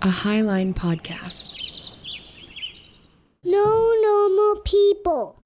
a Highline podcast. No normal people.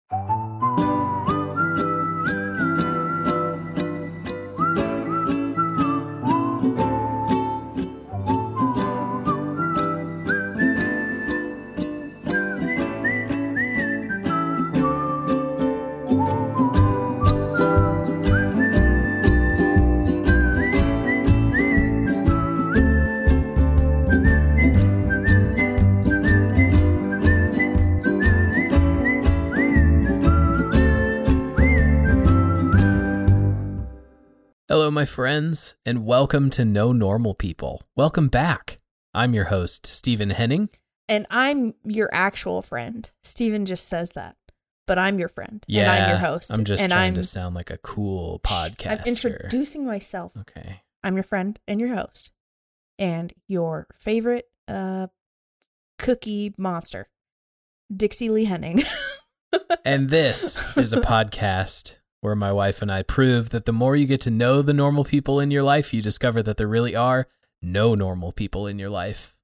My friends, and welcome to No Normal People. Welcome back. I'm your host, Stephen Henning. and I'm your actual friend. Stephen just says that, but I'm your friend, and I'm your host. I'm just and trying I'm, to sound like a cool podcast. I'm introducing myself. Okay. I'm your friend and your host, and your favorite uh cookie monster, Dixie Lee Henning. And this is a podcast where my wife and I prove that the more you get to know the normal people in your life, you discover that there really are no normal people in your life.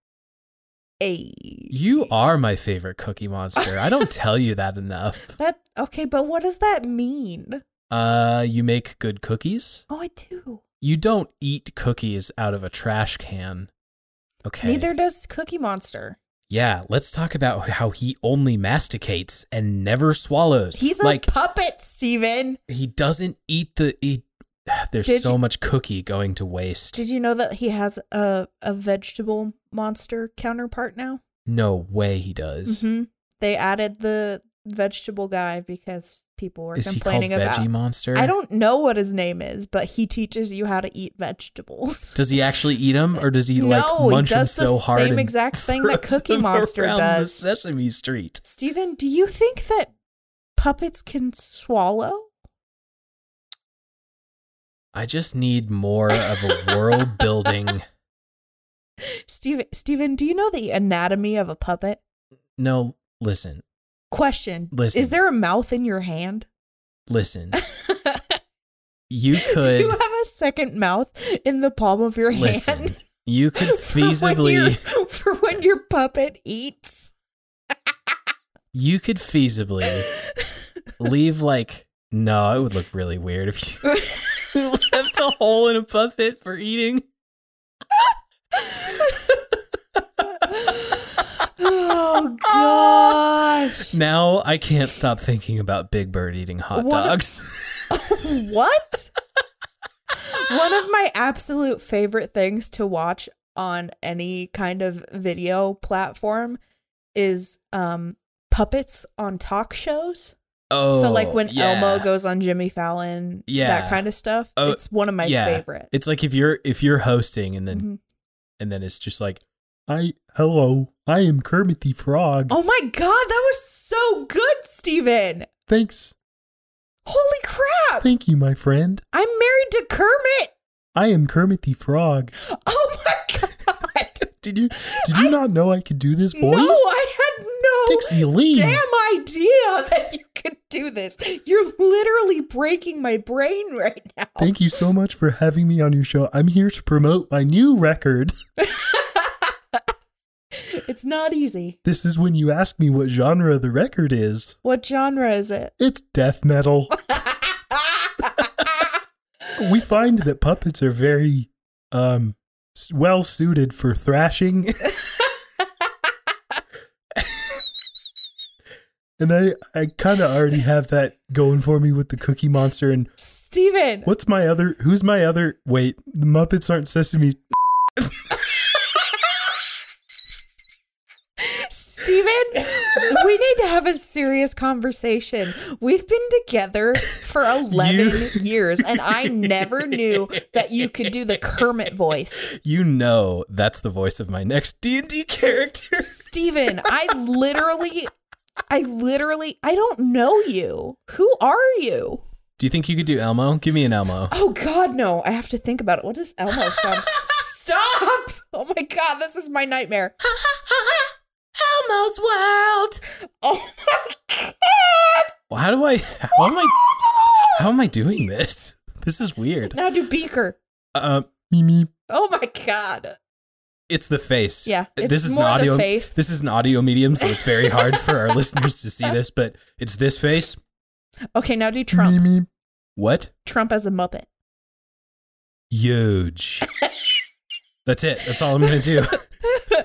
a You are my favorite cookie monster. I don't tell you that enough. that okay, but what does that mean? Uh, you make good cookies? Oh, I do. You don't eat cookies out of a trash can. Okay. Neither does Cookie Monster. Yeah, let's talk about how he only masticates and never swallows. He's a like puppet, Steven. he doesn't eat the he, there's Did so you- much cookie going to waste. Did you know that he has a a vegetable monster counterpart now? no way he does. hmm They added the vegetable guy because people were Is he called complaining about. Veggie Monster? I don't know what his name is, but he teaches you how to eat vegetables. Does he actually eat them, or does he like No, he munch them does the so hard? same exact thing that Cookie Monster does. The Sesame Street. Steven, do you think that puppets can swallow? I just need more of a world building. Steven, Steven, do you know the anatomy of a puppet? No, listen, Question. Listen. Is there a mouth in your hand? listen. You could. Do you have a second mouth in the palm of your listen. hand? You could for when feasibly. for when your puppet eats. you could feasibly leave like no it would look really weird if you left a hole in a puppet for eating oh gosh. now i can't stop thinking about big bird eating hot dogs what? One of my absolute favorite things to watch on any kind of video platform is um puppets on talk shows. oh so like when yeah. Elmo goes on Jimmy Fallon, Yeah. that kind of stuff. Oh, it's one of my yeah. favorite. it's like if you're if you're hosting and then Mhm. and then it's just like i hello i am kermit the frog Oh my god, that was so good, Steven. thanks Holy crap. thank you my friend I'm married to Kermit. i am kermit the frog Oh my god. did you did you not know i could do this voice No, I had no Dixie Lee. damn idea that you could do this. You're literally breaking my brain right now. Thank you so much for having me on your show. I'm here to promote my new record. It's not easy. This is when you ask me what genre the record is. What genre is it? It's death metal. we find that puppets are very um well suited for thrashing. and I I kind of already have that going for me with the Cookie Monster and Steven. what's my other who's my other wait, the Muppets aren't Sesame Steven, we need to have a serious conversation. We've been together for 11 years, and I never knew that you could do the Kermit voice. You know that's the voice of my next D&D character. Steven, I literally, I literally, I don't know you. Who are you? Do you think you could do Elmo? Give me an Elmo. Oh, God, no. I have to think about it. What does Elmo sound? Stop! Oh my God, this is my nightmare. Elmo's world. Oh my God. Well, how do I how am I how am I doing this? This is weird. Now do Beaker. Uh me me Oh my God. It's the face. Yeah, this is more an the audio. face. This is an audio medium, so it's very hard for our listeners to see this. But it's this face. Okay, now do Trump. Me, me. What? Trump as a Muppet. Huge. That's it. That's all I'm gonna do.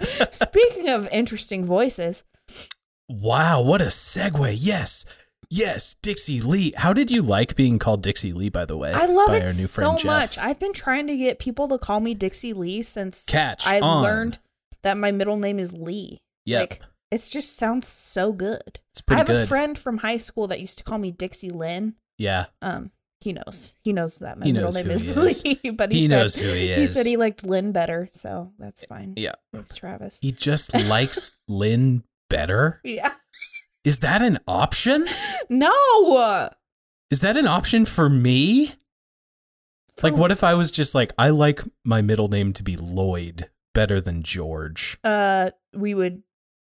Speaking of interesting voices, Wow, what a segue. Yes. Yes, Dixie Lee. How did you like being called Dixie Lee, by the way? I love it so Jeff? much. I've been trying to get people to call me Dixie Lee since Catch I on. learned that my middle name is Lee. Yep. Like it just sounds so good. It's pretty I have good. a friend from high school that used to call me Dixie Lynn. Yeah. Um, he knows. He knows that my He middle name is is. Lee. But he, He said, knows who he He said he liked Lynn better, so that's fine. Yeah. it's Travis. He just likes Lynn better. Yeah. Is that an option? No. Is that an option for me? Like, what if I was just like, I like my middle name to be Lloyd better than George? Uh, we would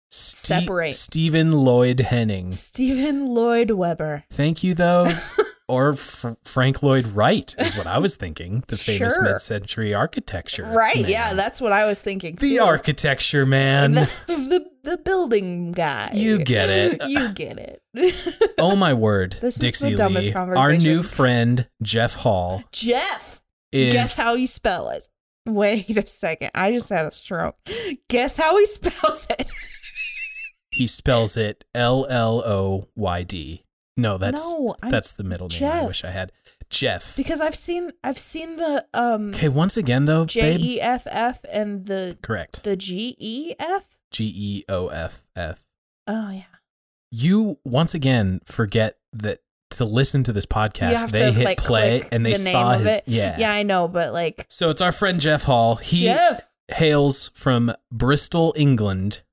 Ste- Separate. Stephen Lloyd Henning. Stephen Lloyd Webber. Thank you, though. or F- Frank Lloyd Wright is what I was thinking. The famous Sure. mid-century architecture. Right. man. Yeah, that's what I was thinking. the too. architecture man. the, the the building guy. You get it. you get it. oh my word, This is the Dixie dumbest Lee. Our new friend Jeff Hall Jeff. is Guess how you spell it. Wait a second. I just had a stroke. Guess how he spells it. he spells it L L O Y D. No, that's no, I'm, that's the middle name I wish I had. Jeff. because I've seen I've seen the um Okay, once again though, J. E F F and the Correct. the G E F. G E O F F. Oh yeah. You once again forget that to listen to this podcast, they to, hit like, play and they the saw his it. yeah. Yeah, I know, but like So it's our friend Jeff Hall. He Jeff. hails from Bristol, England.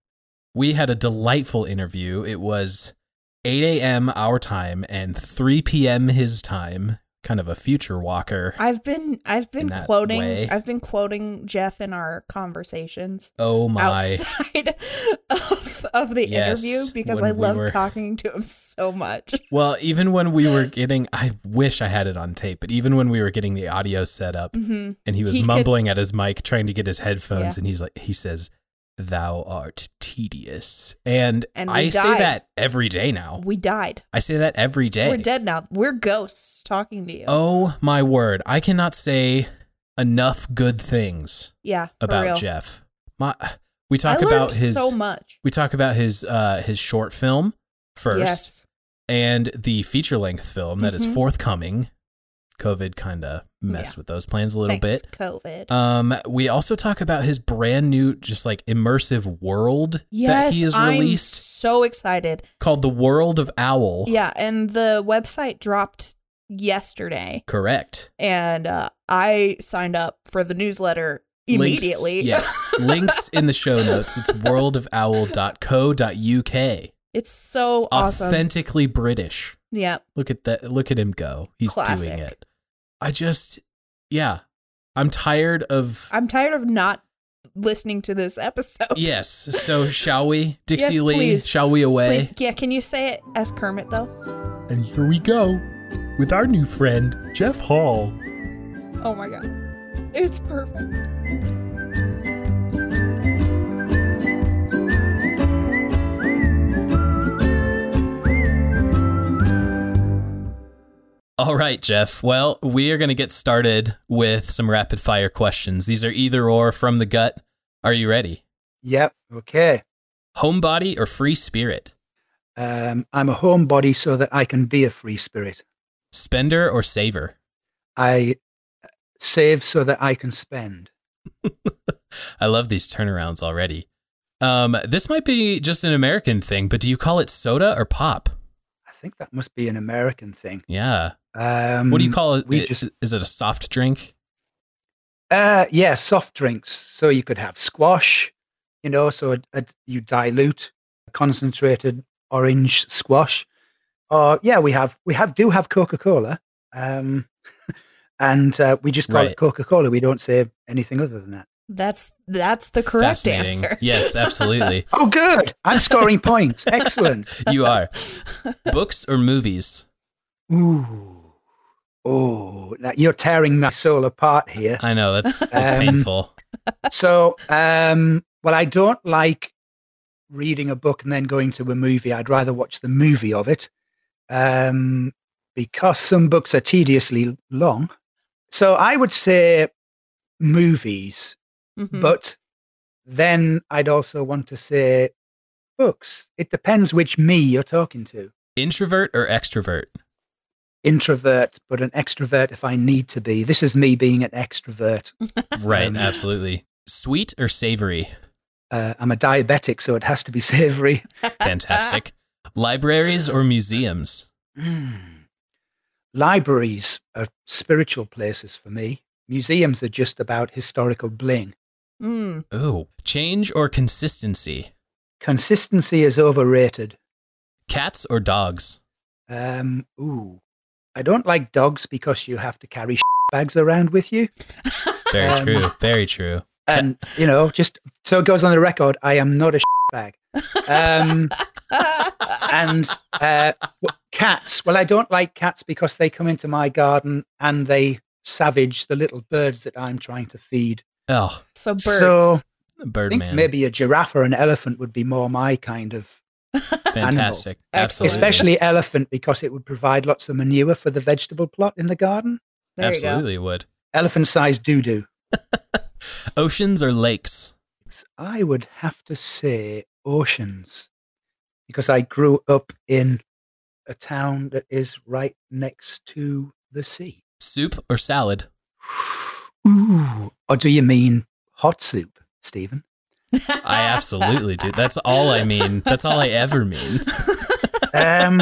We had a delightful interview. It was 8 a.m. our time and 3 p.m. his time. Kind of a future walker. I've been I've been quoting way. I've been quoting Jeff in our conversations Oh my. outside of, of the Yes, interview because I we love were- talking to him so much. Well, even when we were getting, I wish I had it on tape, but even when we were getting the audio set up hmm and he was He could- mumbling at his mic trying to get his headphones Yeah. and he's like, he says, Thou art tedious. And, And I say that every day now. We died. I say that every day. We're dead now. We're ghosts talking to you. Oh my word. I cannot say enough good things yeah, about real. Jeff. My we talk about his so much. we talk about his uh his short film first Yes. and the feature length film that is Mhm. forthcoming. COVID kind of messed Yeah. with those plans a little Thanks, bit. COVID. Um, we also talk about his brand new, just like immersive world yes, that he has I'm released so excited. called The World of Owl. Yeah, and the website dropped yesterday, Correct. and uh, I signed up for the newsletter immediately. Links, yes. Links in the show notes. It's worldofowl.co.uk. it's so awesome. Authentically British. Yeah, Look at that. Look at him go. He's doing it. I just, yeah. I'm tired of. I'm tired of not listening to this episode. yes. So shall we, Dixie Yes, Lee? please. Shall we away? Please, yeah. Can you say it as Kermit though? And here we go with our new friend Jeff Hall. Oh my god, it's perfect. All right, Jeff. Well, we are going to get started with some rapid fire questions. These are either or from the gut. Are you ready? Yep. Okay. Homebody or free spirit? Um, I'm a homebody so that I can be a free spirit. Spender or saver? I save so that I can spend. I love these turnarounds already. Um, this might be just an American thing, but do you call it soda or pop? I think that must be an American thing. Yeah. Um, What do you call it? We I- just, is it a soft drink? uh, yeah, soft drinks. So you could have squash, you know, so it, it, you dilute concentrated orange squash. Or yeah, we have we have do have Coca Cola, um, and uh, we just call Right. it Coca Cola. We don't say anything other than that. That's that's the correct answer. Yes, absolutely. Oh, good! I'm scoring points. Excellent. you are. Books or movies? Ooh. Oh, now you're tearing my soul apart here. I know that's that's Um, painful. so, um, well, I don't like reading a book and then going to a movie. I'd rather watch the movie of it um, because some books are tediously long. So I would say movies, mm-hmm. but then I'd also want to say books. It depends which me you're talking to. Introvert or extrovert? Introvert, but an extrovert if I need to be. This is me being an extrovert. Right, Um, absolutely. Sweet or savory? Uh, I'm a diabetic, so it has to be savory. Fantastic. Libraries or museums? Mm. Libraries are spiritual places for me. Museums are just about historical bling. Mm. Ooh. Change or consistency? Consistency is overrated. Cats or dogs? Um, ooh, I don't like dogs because you have to carry bags around with you, Very Um, true. Very true. and you know, just so it goes on the record, I am not a bag. Um, and uh, cats. Well, I don't like cats because they come into my garden and they savage the little birds that I'm trying to feed. Oh, so birds. So I think Birdman. maybe a giraffe or an elephant would be more my kind of, Fantastic. Excellent. Absolutely. especially elephant because it would provide lots of manure for the vegetable plot in the garden. there you go. Absolutely would. Elephant-sized doo-doo. Oceans or lakes? I would have to say oceans because I grew up in a town that is right next to the sea. Soup or salad? Ooh, or do you mean hot soup, Stephen? I absolutely do. That's all I mean. That's all I ever mean. Um,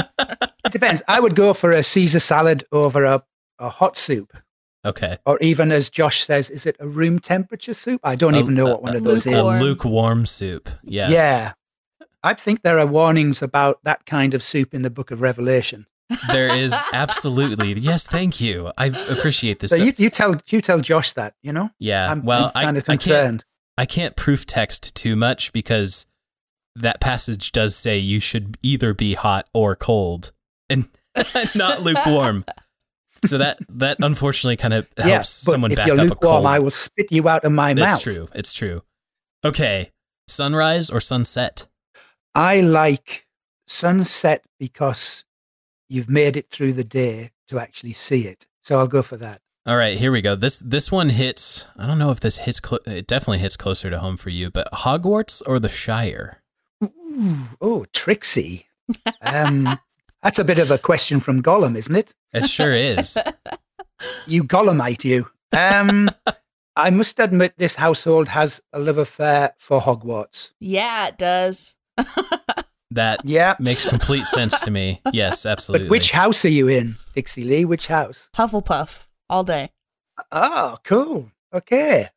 it depends. I would go for a Caesar salad over a, a hot soup, Okay. or even as Josh says, is it a room temperature soup? I don't A- even know a- what one a- of those A is. Lukewarm. lukewarm soup. Yes. Yeah. I think there are warnings about that kind of soup in the book of Revelation. There is absolutely. Yes, thank you. I appreciate this. So you, you tell you tell Josh that, you know? yeah. I'm, well, I'm kind I, of concerned. I can't proof text too much because that passage does say you should either be hot or cold and not lukewarm. So that that unfortunately kind of helps but someone if back you're up a lukewarm. I will spit you out of my mouth. That's mouth. true. It's true. Okay. Sunrise or sunset? I like sunset because you've made it through the day to actually see it. So I'll go for that. All right, here we go. This this one hits. I don't know if this hits. Clo- it definitely hits closer to home for you. But Hogwarts or the Shire? Ooh, oh, Trixie. Um, that's a bit of a question from Gollum, isn't it? It sure is. You Gollumite, you. Um, I must admit, this household has a love affair for Hogwarts. yeah, it does. That Yeah. makes complete sense to me. Yes, absolutely. But which house are you in, Dixie Lee? Which house? Hufflepuff all day. Oh, cool. Okay.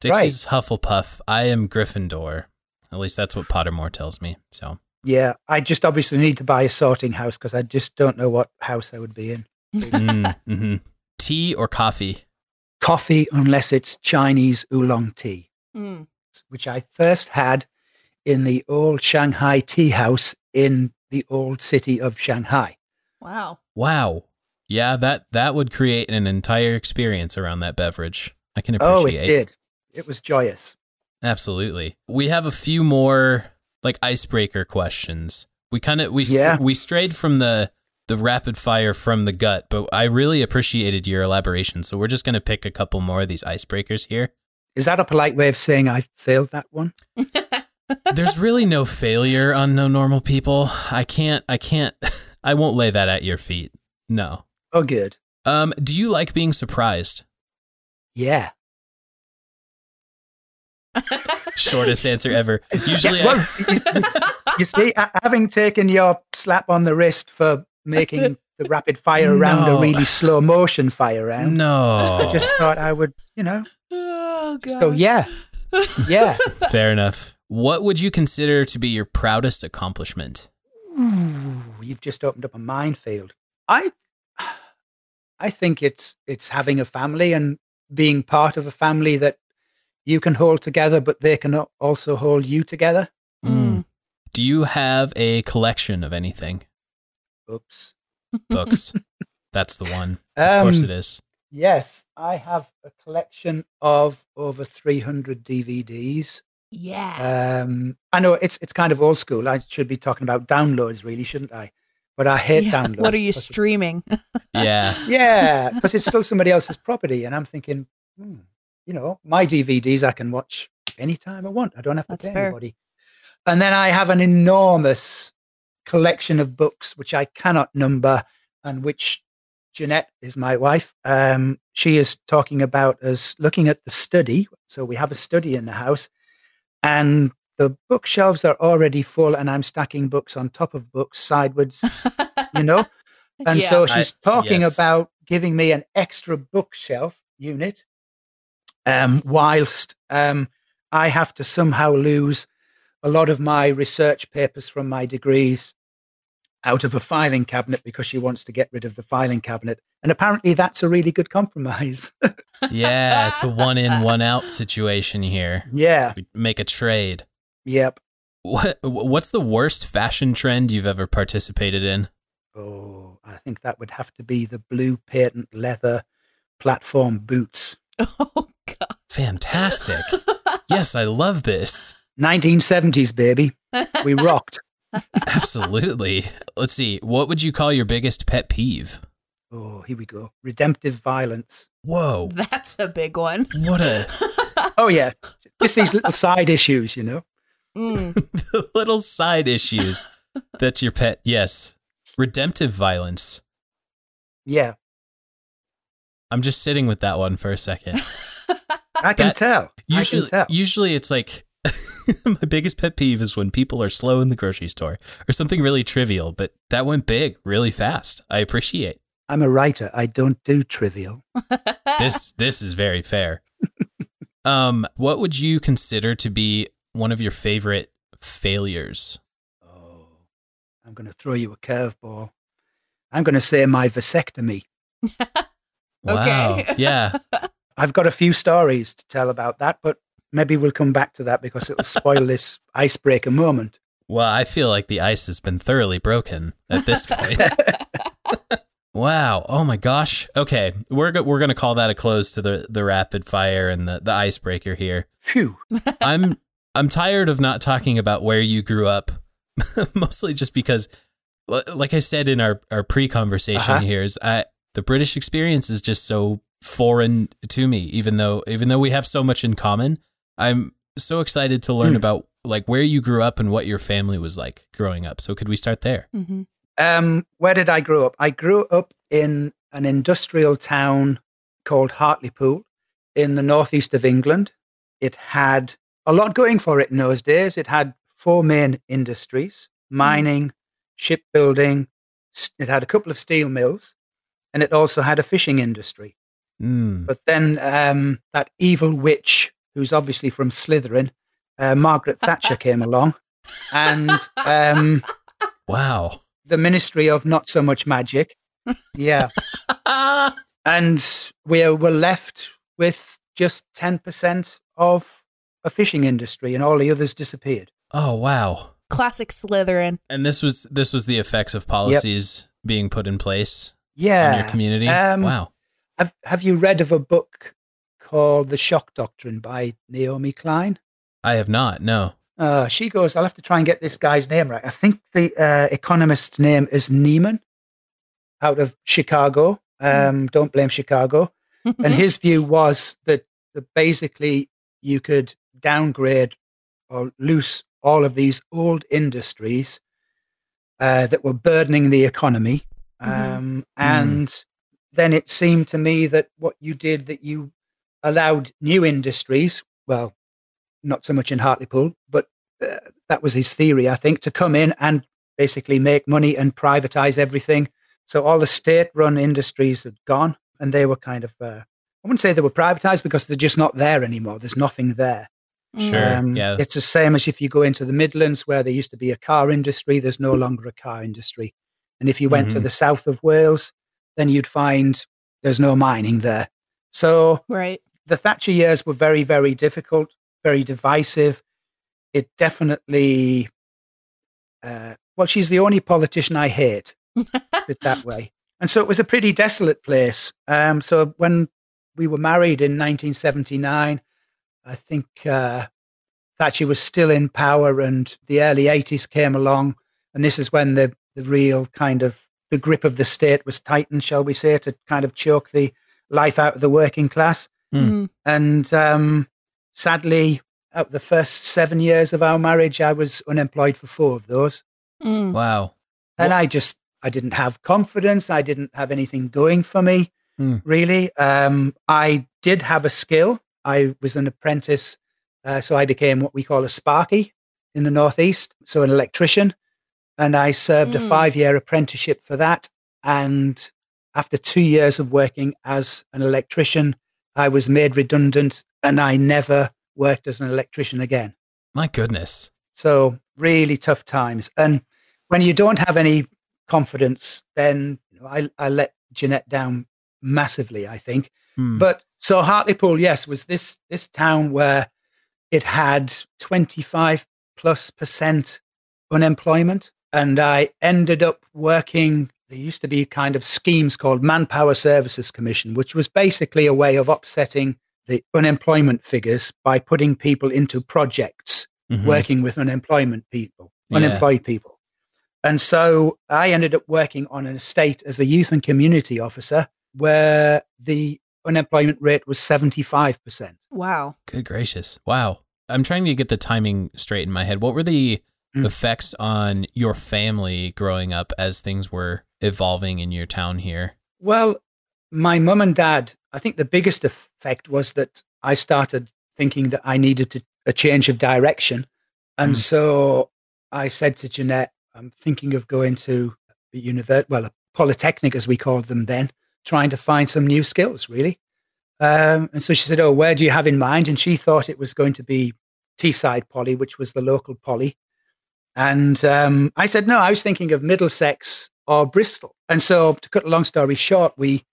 Dixie's Hufflepuff. I am Gryffindor. At least that's what Pottermore tells me. So Yeah, I just obviously need to buy a sorting house because I just don't know what house I would be in. mm, hmm tea or coffee? Coffee, unless it's Chinese oolong tea, Mm. which I first had in the old Shanghai tea house in the old city of Shanghai. Wow. Wow. Yeah, that that would create an entire experience around that beverage. I can appreciate. Oh, it did. It was joyous. Absolutely. We have a few more like icebreaker questions. We kind of we str- Yeah. we strayed from the the rapid fire from the gut, but I really appreciated your elaboration. So we're just going to pick a couple more of these icebreakers here. Is that a polite way of saying I failed that one? There's really no failure on no normal people. I can't I can't I won't lay that at your feet. No. Oh, good. Um do you like being surprised? Yeah. Shortest answer ever. Usually Yeah, well, you, you- you see, uh, having taken your slap on the wrist for making the rapid fire round a really slow motion fire I, round, No. I just thought I would, you know, Oh god. go, yeah, yeah. Fair enough. What would you consider to be your proudest accomplishment? Ooh, you've just opened up a minefield. I, I think it's it's having a family and being part of a family that you can hold together, but they can also hold you together. Mm. Do you have a collection of anything? Oops. Books. That's the one. Of course Um, it is. Yes, I have a collection of over 300 DVDs. Yeah. Um, I know it's it's kind of old school. I should be talking about downloads, really, shouldn't I? But I hate Yeah. downloads. What are you streaming? Yeah. Yeah, because it's still somebody else's property, and I'm thinking, hmm, you know, my DVDs I can watch anytime I want. I don't have to That's pay fair. anybody. And then I have an enormous collection of books which I cannot number, and which Jeanette is my wife. Um, she is talking about us looking at the study. So we have a study in the house, and the bookshelves are already full, and I'm stacking books on top of books sideways, you know. And so I- she's talking yes. about giving me an extra bookshelf unit, um, whilst um, I have to somehow lose a lot of my research papers from my degrees out of a filing cabinet because she wants to get rid of the filing cabinet. And apparently that's a really good compromise. Yeah. It's a one in, one out situation here. yeah. We make a trade. Yep. What What's the worst fashion trend you've ever participated in? Oh, I think that would have to be the blue patent leather platform boots. oh god. Fantastic. yes, I love this. 1970s, baby. We rocked. Absolutely. Let's see. What would you call your biggest pet peeve? Oh, here we go. Redemptive violence. Whoa. That's a big one. What a Oh, yeah. Just these little side issues, you know? Mm. little side issues. That's your pet. Yes. Redemptive violence. Yeah. I'm just sitting with that one for a second. I can That- tell. Usually, I can tell. usually it's like my biggest pet peeve is when people are slow in the grocery store or something really trivial, but that went big really fast. I appreciate I'm a writer. I don't do trivial. this. This is very fair. Um, what would you consider to be one of your favorite failures? Oh, I'm going to throw you a curveball. I'm going to say my vasectomy. Wow. Yeah. I've got a few stories to tell about that, but maybe we'll come back to that because it'll spoil this icebreaker moment. Well, I feel like the ice has been thoroughly broken at this point. wow. Oh my gosh. Okay, we're go- we're gonna call that a close to the the rapid fire and the the icebreaker here. Phew. I'm I'm tired of not talking about where you grew up, mostly just because, like I said in our our pre conversation Uh-huh. here, is I the British experience is just so foreign to me. Even though even though we have so much in common, I'm so excited to learn Hmm. about like where you grew up and what your family was like growing up. So could we start there? Mhm. Um, where did I grow up? I grew up in an industrial town called Hartlepool in the northeast of England. It had a lot going for it in those days. It had four main industries mining, shipbuilding, it had a couple of steel mills, and it also had a fishing industry. Mm. But then um, that evil witch, who's obviously from Slytherin, uh, Margaret Thatcher, came along, and um, Wow. the Ministry of Not So Much Magic. Yeah. and we were left with just 10% of a fishing industry, and all the others disappeared. Oh wow. Classic Slytherin. And this was this was the effects of policies being put in place Yeah. in your community. Um, wow. Have, have you read of a book called The Shock Doctrine by Naomi Klein? I have not. No. Uh, she goes, I'll have to try and get this guy's name right. I think the uh, economist's name is Neiman out of Chicago. Um, Don't blame Chicago. and his view was that, that basically you could downgrade or loose all of these old industries uh, that were burdening the economy. Mhm. Um, And then it seemed to me that what you did, that you allowed new industries, well, not so much in Hartlepool, but uh, that was his theory, I think, to come in and basically make money and privatize everything. So all the state run industries had gone and they were kind of, uh, I wouldn't say they were privatized because they're just not there anymore. There's nothing there. Sure. Um, yeah. It's the same as if you go into the Midlands where there used to be a car industry, there's no longer a car industry. And if you went to Mhm. the south of Wales, then you'd find there's no mining there. So Right. the Thatcher years were very, very difficult, very divisive. It definitely, uh, well, she's the only politician I hate, put it that way. And so it was a pretty desolate place. Um, so when we were married in 1979, I think uh, Thatcher was still in power and the early 80s came along. And this is when the, the real kind of the grip of the state was tightened, shall we say, to kind of choke the life out of the working class. Mm. And um, sadly, out of the first seven years of our marriage, I was unemployed for four of those. Mm. Wow. And I just, I didn't have confidence. I didn't have anything going for me, Hmm. really. Um, I did have a skill. I was an apprentice. Uh, so I became what we call a sparky in the Northeast, so an electrician. And I served a Hmm. five year apprenticeship for that. And after two years of working as an electrician, I was made redundant and I never worked as an electrician again. My goodness. So really tough times. And when you don't have any confidence, then you know, I, I let Jeanette down massively, I think. Hmm. But so Hartlepool, yes, was this this town where it had 25 plus percent unemployment. And I ended up working, there used to be kind of schemes called Manpower Services Commission, which was basically a way of upsetting the unemployment figures by putting people into projects Mhm. working with unemployment people, Yeah. unemployed people. And so I ended up working on an estate as a youth and community officer where the unemployment rate was 75%. Wow. Good gracious. Wow. I'm trying to get the timing straight in my head. What were the Mm. effects on your family growing up as things were evolving in your town here? Well, my mum and dad, I think the biggest effect was that I started thinking that I needed to, a change of direction. And Mm. so I said to Jeanette, I'm thinking of going to a university, well, a polytechnic as we called them then, trying to find some new skills, really. Um, and so she said, Oh, where do you have in mind? And she thought it was going to be Teesside Poly, which was the local poly. And um, I said, No, I was thinking of Middlesex or Bristol. And so, to cut a long story short, we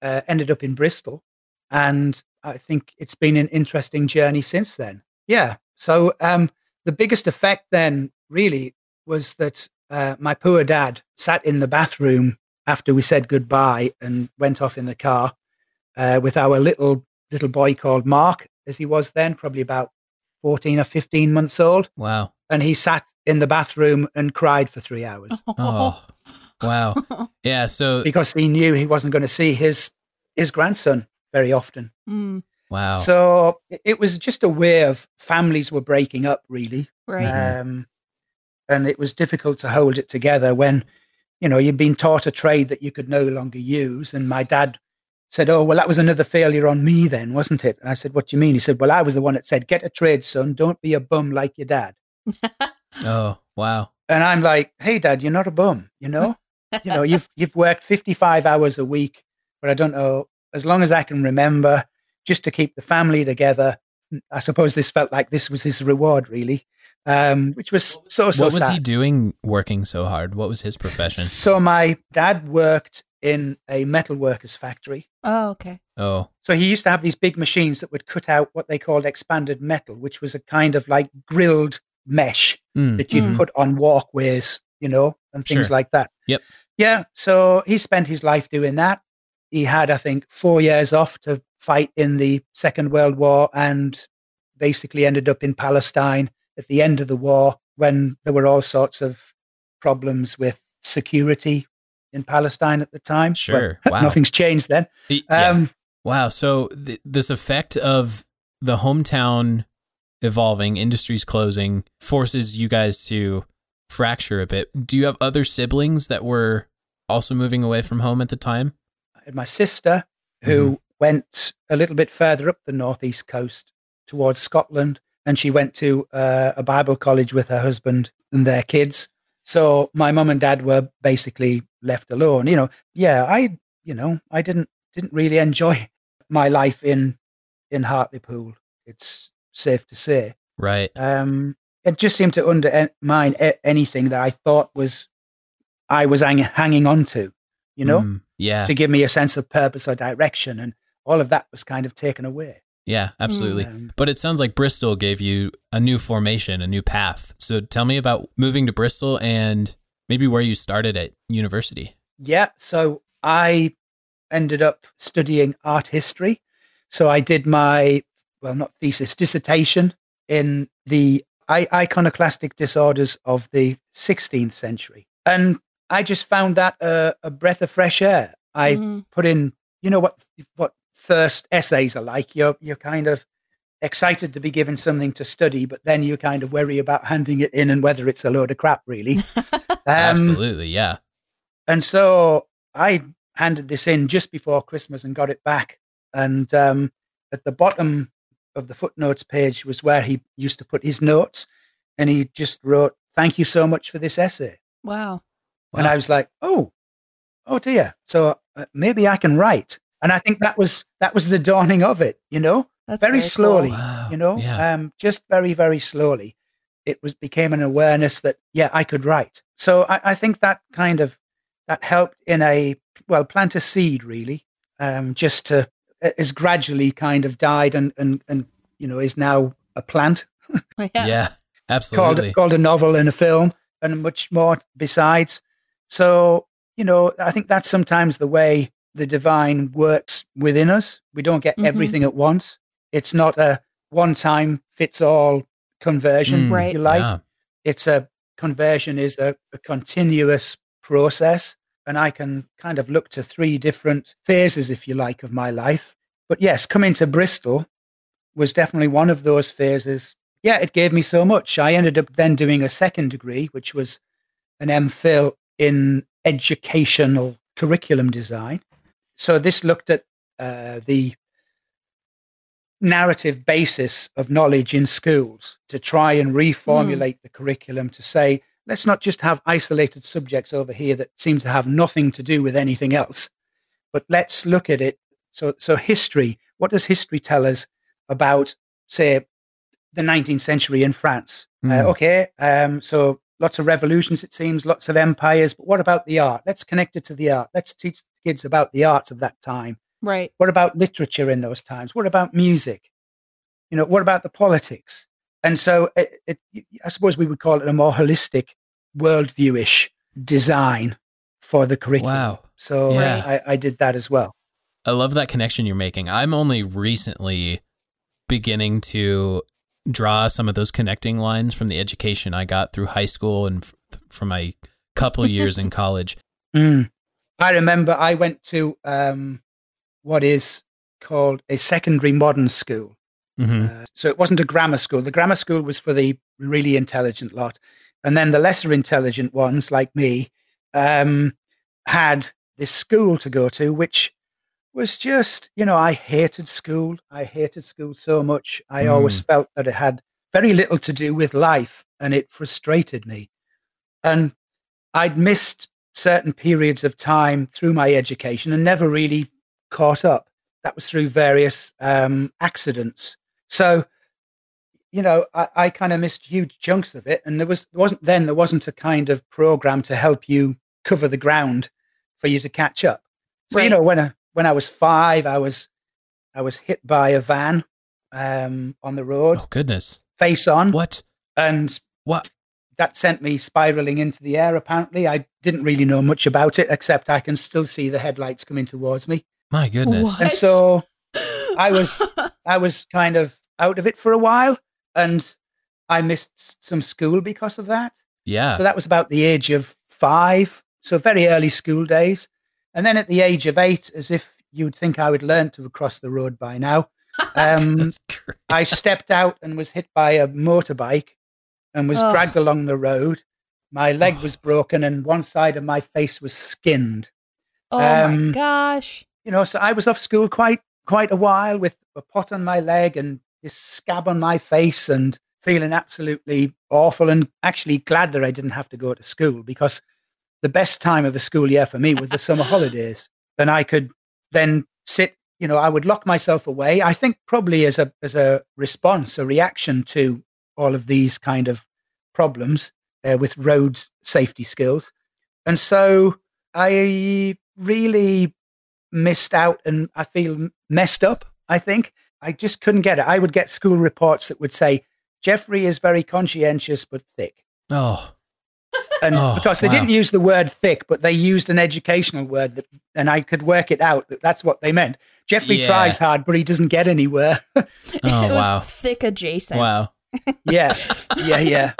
uh, ended up in Bristol. And I think it's been an interesting journey since then. Yeah. So, um, the biggest effect then really was that uh, my poor dad sat in the bathroom after we said goodbye and went off in the car uh, with our little little boy called Mark, as he was then, probably about 14 or 15 months old. Wow. And he sat in the bathroom and cried for three hours Oh, wow. Yeah. So, because he knew he wasn't going to see his his grandson very often. Mm, wow. So it- it was just a way of families were breaking up, really. right. Mhm. Um, and it was difficult to hold it together when, you know, you'd been taught a trade that you could no longer use. And my dad said, Oh, well, that was another failure on me then, wasn't it? And I said, What do you mean? He said, Well, I was the one that said, Get a trade, son. Don't be a bum like your dad. oh, wow. And I'm like, Hey, dad, you're not a bum, you know? you know, you've you've worked 55 hours a week, but I don't know, as long as I can remember, just to keep the family together. I suppose this felt like this was his reward, really, um, which was so so what was sad. he doing working so hard? What was his profession? So my dad worked in a metalworkers factory. Oh, okay. Oh, So he used to have these big machines that would cut out what they called expanded metal, which was a kind of like grilled mesh mm, that you'd Mm. put on walkways, you know, and things Sure. like that. Yep. Yeah. So he spent his life doing that. He had, I think, four years off to fight in the Second World War and basically ended up in Palestine at the end of the war when there were all sorts of problems with security in Palestine at the time. Well, Sure. Wow. nothing's changed then. Yeah. Um, Wow. So th- this effect of the hometown evolving, industries closing, forces you guys to fracture a bit. Do you have other siblings that were also moving away from home at the time? had my sister who Mm-hmm. went a little bit further up the northeast coast towards Scotland, and she went to uh, a Bible college with her husband and their kids. So my mum and dad were basically left alone. You know, yeah, I, you know, I didn't didn't really enjoy my life in in Hartlepool. It's safe to say. Right. Um, it just seemed to undermine anything that I thought was I was hang- hanging on to. You know Mm, yeah. to give me a sense of purpose or direction. And all of that was kind of taken away. Yeah, absolutely. Um, But it sounds like Bristol gave you a new formation, a new path. So tell me about moving to Bristol and maybe where you started at university. yeah. So I ended up studying art history. So I did my, well, not thesis, dissertation in the I- iconoclastic disorders of the 16th century. And I just found that a, a breath of fresh air. I Mhm. put in, you know what what first essays are like. You're you're kind of excited to be given something to study, but then you kind of worry about handing it in and whether it's a load of crap, really. Um, Absolutely, yeah. and so I handed this in just before Christmas and got it back. And um, at the bottom of the footnotes page was where he used to put his notes. And he just wrote, Thank you so much for this essay. Wow. And I was like, Oh, oh dear. So uh, maybe I can write. And I think that was that was the dawning of it, you know, That's very, cool. slowly, Wow. you know, Yeah. um, just very, very slowly. It was became an awareness that yeah, I could write. So I, I think that kind of that helped in a well plant a seed really, um, just to is gradually kind of died and and and you know is now a plant Yeah. yeah. called absolutely. called a novel and a film and much more besides. So you know, I think that's sometimes the way the divine works within us. We don't get Mhm. everything at once. It's not a one time fits all conversion, Mm, Right. if you like. yeah. It's a conversion is a, a continuous process. And I can kind of look to three different phases, if you like, of my life. But yes, coming to Bristol was definitely one of those phases. Yeah, it gave me so much. I ended up then doing a second degree, which was an MPhil in educational curriculum design. So this looked at uh, the narrative basis of knowledge in schools to try and reformulate the curriculum to say, let's not just have isolated subjects over here that seem to have nothing to do with anything else, but let's look at it. So, so history, what does history tell us about, say, the 19th century in France? Uh, Mm. okay, um, so lots of revolutions, it seems, lots of empires, but what about the art? Let's connect it to the art. Let's teach kids about the arts of that time. Right. What about literature in those times? What about music? You know, what about the politics? And so it, it, I suppose we would call it a more holistic worldviewish design for the curriculum. Wow. So Yeah. I, I did that as well. I love that connection you're making. I'm only recently beginning to draw some of those connecting lines from the education I got through high school and f- from my couple years in college. Mm. I remember I went to um, what is called a secondary modern school. hmm Uh, so it wasn't a grammar school. The grammar school was for the really intelligent lot. And then the lesser intelligent ones, like me, um, had this school to go to, which was just, you know, I hated school. I hated school so much. I always felt that it had very little to do with life and it frustrated me. And I'd missed certain periods of time through my education and never really caught up. That was through various um, accidents. So, you know, I, I kind of missed huge chunks of it, and there was there wasn't then there wasn't a kind of program to help you cover the ground for you to catch up. So you know, when I when I was five, I was I was hit by a van um, on the road, Oh goodness. face on, What? and What? That sent me spiraling into the air. Apparently, I didn't really know much about it, except I can still see the headlights coming towards me. My goodness. What? And so I was I was kind of out of it for a while, and I missed some school because of that. Yeah. So that was about the age of five, so very early school days. And then at the age of eight, as if you'd think I would learn to cross the road by now, um, I stepped out and was hit by a motorbike and was Ugh. dragged along the road. My leg Oh. was broken and one side of my face was skinned. oh my um, gosh. You know, so I was off school quite quite a while with a pot on my leg and this scab on my face and feeling absolutely awful and actually glad that I didn't have to go to school because the best time of the school year for me was the summer holidays. And I could then sit, you know, I would lock myself away. I think probably as a as a response, a reaction to all of these kind of problems uh, with road safety skills. And so I really missed out and I feel messed up, I think. I just couldn't get it. I would get school reports that would say, Jeffrey is very conscientious but thick. Oh. And Oh, because they wow. didn't use the word thick, but they used an educational word, that, and I could work it out that that's what they meant. Jeffrey Yeah. tries hard, but he doesn't get anywhere. Oh it was wow. thick adjacent. Wow. Yeah, yeah, yeah.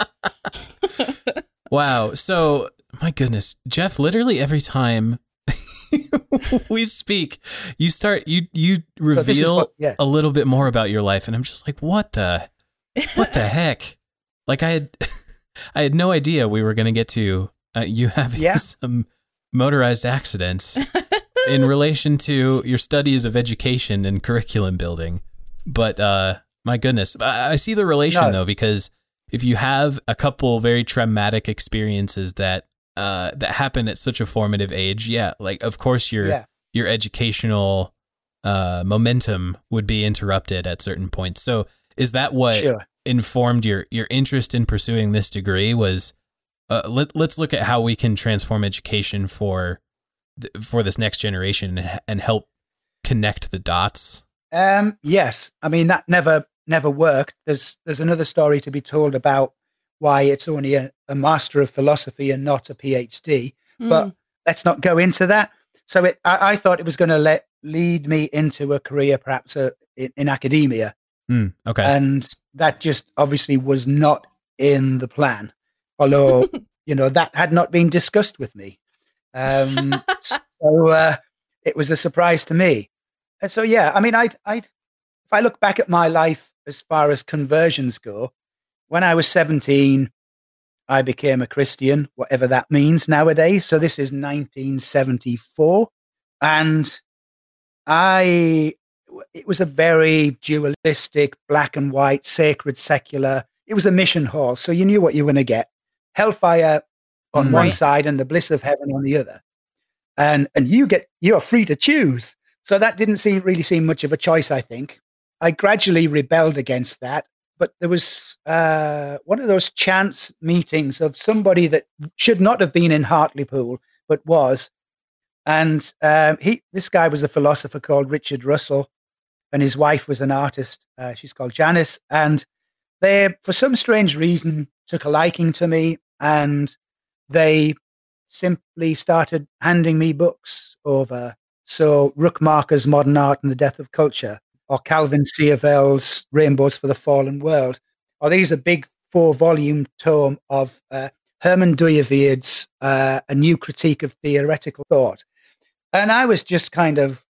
Wow. So, my goodness, Jeff, literally every time we speak, you start you you So reveal what- yeah. a little bit more about your life and I'm just like, "What the what the heck?" Like I had I had no idea we were going to get to uh, you having Yeah. some motorized accidents in relation to your studies of education and curriculum building. But uh my goodness, I, I see the relation No. though because if you have a couple very traumatic experiences that uh that happen at such a formative age, yeah, like of course your Yeah. your educational uh momentum would be interrupted at certain points. So is that what Sure. informed your your interest in pursuing this degree was uh, let, let's look at how we can transform education for th- for this next generation and, and help connect the dots Um, yes, I mean that never never worked. There's there's another story to be told about why it's only a, a master of philosophy and not a PhD. Mm. But let's not go into that. So it, I, I thought it was going to let lead me into a career, perhaps uh in, in academia, Hmm, okay and that just obviously was not in the plan. Although you know that had not been discussed with me, um, so uh, it was a surprise to me. And so yeah, I mean, I I if I look back at my life as far as conversions go, when I was seventeen, I became a Christian, whatever that means nowadays. So this is 1974, and I it was a very dualistic, black and white, sacred, secular. It was a mission hall, so you knew what you were going to get: hellfire on Mm. one side and the bliss of heaven on the other. And and you get you're free to choose. So that didn't seem really seem much of a choice. I think I gradually rebelled against that, but there was uh, one of those chance meetings of somebody that should not have been in Hartlepool but was, and um, he this guy was a philosopher called Richard Russell, and his wife was an artist. Uh, she's called Janice, and they, for some strange reason, took a liking to me, and they simply started handing me books over. So Rookmaaker's Modern Art and the Death of Culture, or Calvin Seerveld's Rainbows for the Fallen World, or these a big four-volume tome of uh, Herman Dooyeweerd's uh, A New Critique of Theoretical Thought. And I was just kind of,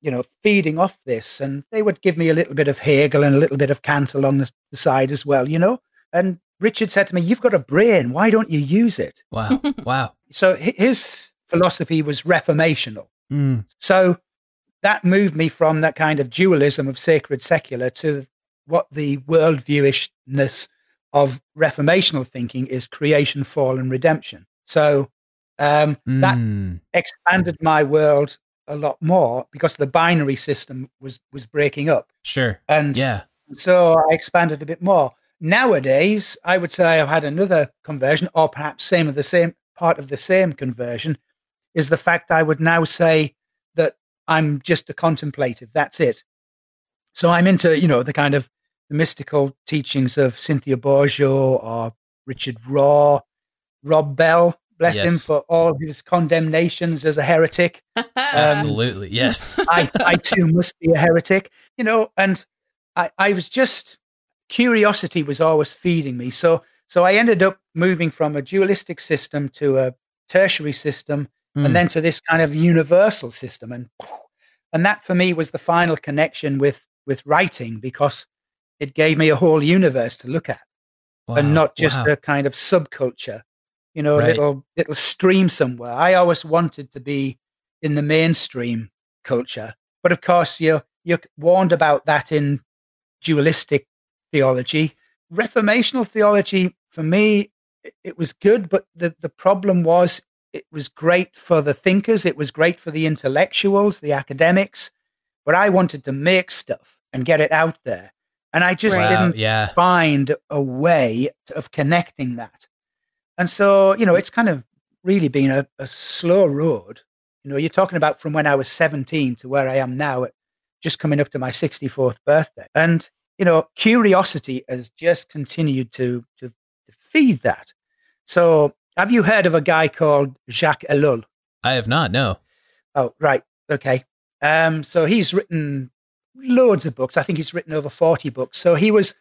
you know, feeding off this, and they would give me a little bit of Hegel and a little bit of Kant along the, the side as well, you know. And Richard said to me, "You've got a brain. Why don't you use it?" wow wow So his philosophy was reformational. Hmm, So that moved me from that kind of dualism of sacred secular to what the worldviewishness of reformational thinking is creation, fall, and redemption. So um, that hmm. expanded my world a lot more because the binary system was was breaking up, sure and yeah so I expanded a bit more. Nowadays, I would say I've had another conversion, or perhaps same of the same part of the same conversion, is the fact I would now say I'm just a contemplative. That's it. So I'm into, you know, the kind of the mystical teachings of Cynthia Bourgeault or Richard Rohr, Rob Bell, bless him for all his condemnations as a heretic. Um, absolutely yes I, I too must be a heretic, you know, and I, I was just curiosity was always feeding me. So so I ended up moving from a dualistic system to a tertiary system Hmm, and then to this kind of universal system. And and that for me was the final connection with with writing because it gave me a whole universe to look at wow, and not just wow. a kind of subculture, you know, a little little stream somewhere. I always wanted to be in the mainstream culture, but of course, you're you're warned about that in dualistic theology. Reformational theology, for me, it- it was good, but the the problem was it was great for the thinkers, it was great for the intellectuals, the academics, but I wanted to make stuff and get it out there, and I just wow didn't yeah find a way to- of connecting that. And so, you know, it's kind of really been a, a slow road. You know, you're talking about from when I was 17 to where I am now, at just coming up to my 64th birthday. And, you know, curiosity has just continued to, to, to feed that. So Have you heard of a guy called Jacques Ellul? I have not. No. Oh, right. Okay. Um, so he's written loads of books. I think he's written over 40 books. So he was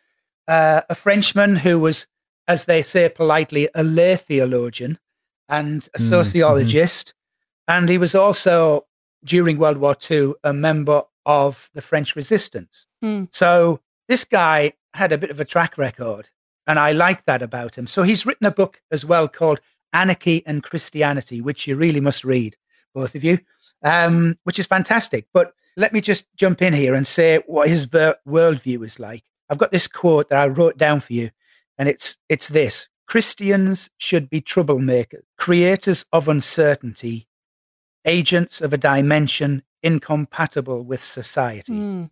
uh, a Frenchman who was, as they say politely, a lay theologian and a Mm, sociologist. And he was also, during World War II, a member of the French resistance. Hmm. So this guy had a bit of a track record. And I like that about him. So he's written a book as well called Anarchy and Christianity, which you really must read, both of you, um, which is fantastic. But let me just jump in here and say what his ver- worldview is like. I've got this quote that I wrote down for you, and it's it's this: Christians should be troublemakers, creators of uncertainty, agents of a dimension incompatible with society. Mm.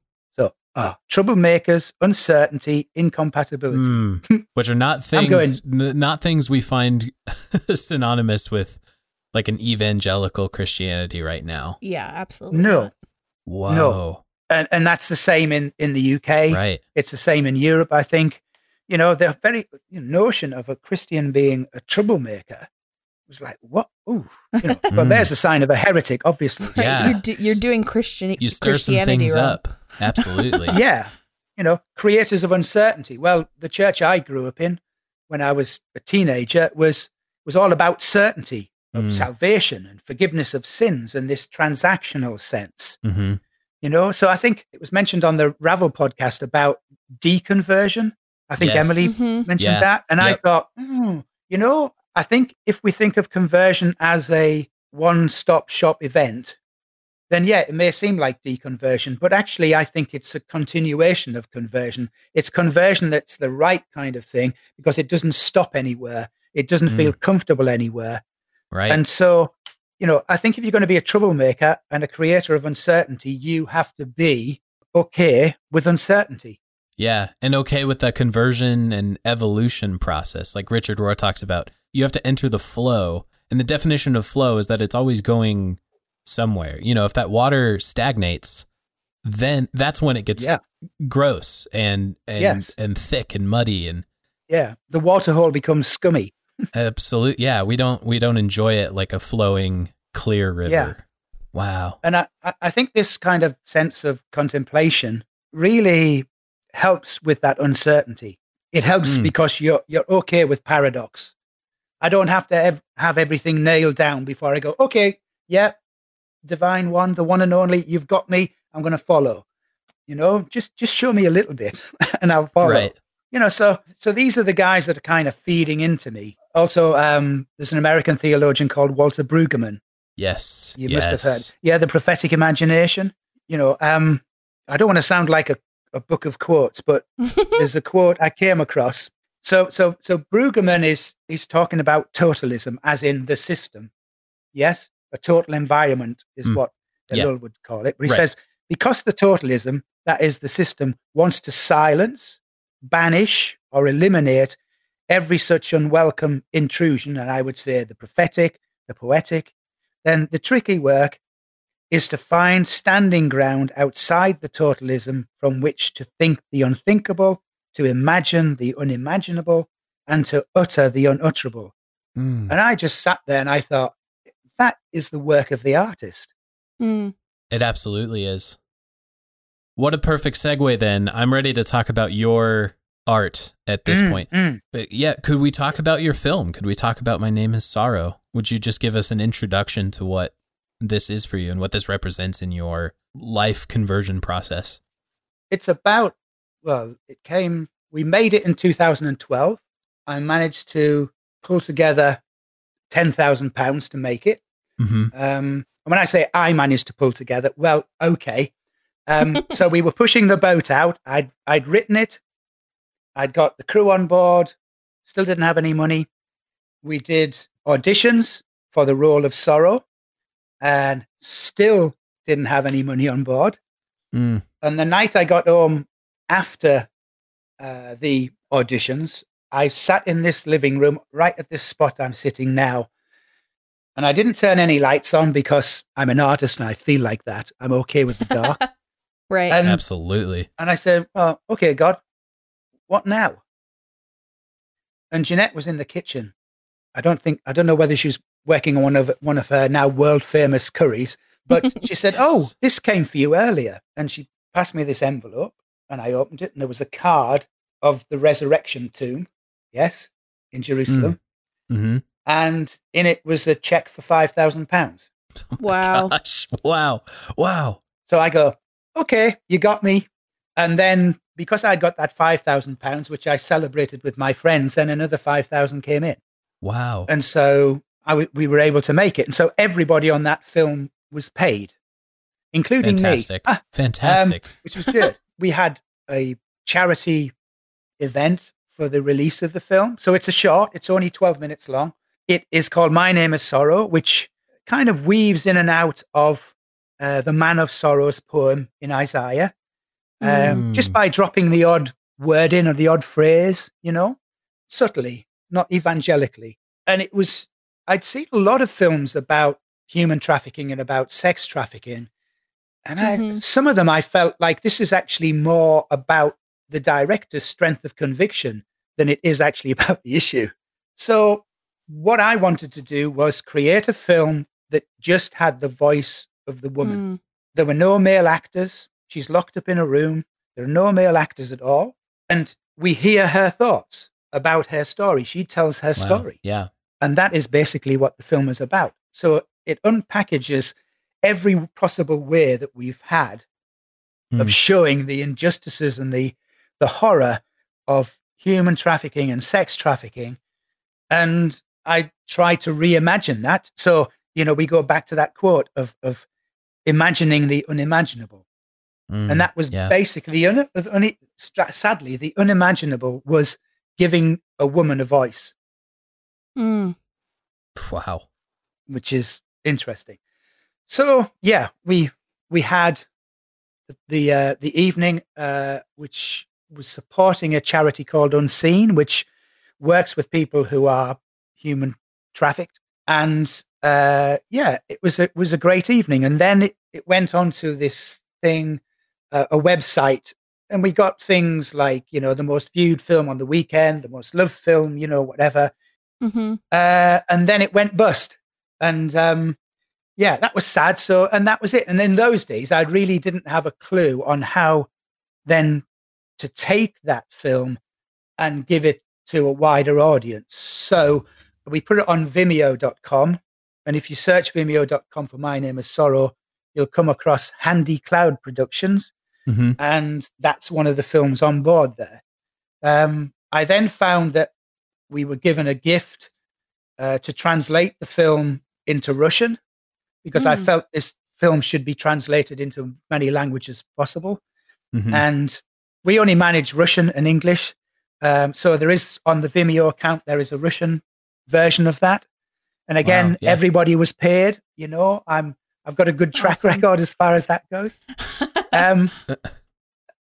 So, troublemakers, uncertainty, incompatibility. Mm. Which are not I'm things, n- not things we find synonymous with like an evangelical Christianity right now. Yeah, absolutely. No. not. Whoa. And and that's the same in in the UK. Right. It's the same in Europe, I think. You know, the very notion of a Christian being a troublemaker was like, what? Ooh, you know, well, Mm. there's a sign of a heretic, obviously. Yeah. You're, do, you're doing Christian You stir some Christianity things wrong. up. Absolutely. yeah. You know, creators of uncertainty. Well, the church I grew up in when I was a teenager was was all about certainty of Mm. salvation and forgiveness of sins and this transactional sense. hmm You know, so I think it was mentioned on the Ravel podcast about deconversion. I think Yes. Emily Mhm. mentioned Yeah. that. And I thought, hmm, you know, I think if we think of conversion as a one stop shop event, then yeah, it may seem like deconversion, but actually, I think it's a continuation of conversion. It's conversion that's the right kind of thing because it doesn't stop anywhere, it doesn't Mm. feel comfortable anywhere. Right. And so, you know, I think if you're going to be a troublemaker and a creator of uncertainty, you have to be okay with uncertainty. Yeah, and okay with the conversion and evolution process, like Richard Rohr talks about. You have to enter the flow, and the definition of flow is that it's always going somewhere. You know, if that water stagnates, then that's when it gets Yeah. gross and and Yes. and thick and muddy and Yeah. The water hole becomes scummy. Absolutely. Yeah, we don't we don't enjoy it like a flowing clear river. Yeah. Wow. And I, I- think this kind of sense of contemplation really helps with that uncertainty. It helps Mm. because you're you're okay with paradox. I don't have to ev- have everything nailed down before I go, okay, yeah, divine one, the one and only, you've got me, I'm going to follow. You know, just just show me a little bit and I'll follow. Right. You know, so so these are the guys that are kind of feeding into me. Also, um, there's an American theologian called Walter Brueggemann Yes. you yes. must have heard. Yeah, the prophetic imagination. You know, um, I don't want to sound like a, a book of quotes, but there's a quote I came across. So, so, so Brueggemann is is talking about totalism, as in the system. Yes, a total environment is Mm. what Yeah. Ellul would call it. But he Right. says because the totalism, that is the system, wants to silence, banish, or eliminate every such unwelcome intrusion, and I would say the prophetic, the poetic, then the tricky work is to find standing ground outside the totalism from which to think the unthinkable, to imagine the unimaginable, and to utter the unutterable. Mm. And I just sat there and I thought, that is the work of the artist. Mm. It absolutely is. What a perfect segue then. I'm ready to talk about your art at this Mm, point. mm. But yeah, could we talk about your film? Could we talk about My Name is Sorrow? Would you just give us an introduction to what this is for you and what this represents in your life conversion process? It's about, well, it came, we made it in 2012. I managed to pull together £10,000 to make it. Hmm Um, and when I say I managed to pull together, well, okay. Um, so we were pushing the boat out. I'd I'd written it. I'd got the crew on board. Still didn't have any money. We did auditions for the role of Sorrow, and still didn't have any money on board. Mm. And the night I got home after uh, the auditions, I sat in this living room right at this spot I'm sitting now. And I didn't turn any lights on because I'm an artist and I feel like that. I'm okay with the dark. Right. and, Absolutely. and I said, Well, okay, God, what now? And Jeanette was in the kitchen. I don't think I don't know whether she was working on one of one of her now world famous curries, but she said, "Oh, this came for you earlier," and she passed me this envelope, and I opened it, and there was a card of the resurrection tomb, yes, in Jerusalem, Mm-hmm. And in it was a check for five thousand pounds. Wow. Gosh. Wow. Wow. So I go, "Okay, you got me," and then because I got that five thousand pounds, which I celebrated with my friends, then another five thousand came in. Wow. and so I w- we were able to make it. And so everybody on that film was paid, including Fantastic. me, Ah, Fantastic. which was good. we had a charity event for the release of the film. So it's a short, it's only 12 minutes long. It is called My Name is Sorrow, which kind of weaves in and out of uh, the Man of Sorrows poem in Isaiah, um, Mm. just by dropping the odd word in or the odd phrase, you know, subtly, not evangelically. And it was, I'd seen a lot of films about human trafficking and about sex trafficking. And I, Mhm. some of them I felt like this is actually more about the director's strength of conviction than it is actually about the issue. So, what I wanted to do was create a film that just had the voice of the woman. Mm. There were no male actors. She's locked up in a room. There are no male actors at all. And we hear her thoughts about her story. She tells her Wow. story. Yeah. And that is basically what the film is about. So it unpackages every possible way that we've had of Mm. showing the injustices and the, the horror of human trafficking and sex trafficking. And I try to reimagine that. So, you know, we go back to that quote of, of imagining the unimaginable. Mm. And that was yeah. basically, the un, un, sadly, the unimaginable was giving a woman a voice. Mm. Wow. which is interesting. So yeah, we we had the the, uh, the evening uh, which was supporting a charity called Unseen, which works with people who are human trafficked, and uh, yeah, it was a, it was a great evening. And then it, it went on to this thing, uh, a website. And we got things like, you know, the most viewed film on the weekend, the most loved film, you know, whatever hmm uh, and then it went bust. And um, yeah, that was sad. So, and that was it. And in those days, I really didn't have a clue on how then to take that film and give it to a wider audience. So we put it on vimeo.com. And if you search vimeo.com for My Name is Sorrow, you'll come across Handy Cloud Productions hmm and that's one of the films on board there. Um, I then found that we were given a gift uh, to translate the film into Russian because I Mm. felt this film should be translated into many languages possible. hmm And we only manage Russian and English. Um, so there is on the Vimeo account, there is a Russian version of that. And again, Wow, yeah. everybody was paid. You know, I'm I've got a good track Awesome. record as far as that goes um,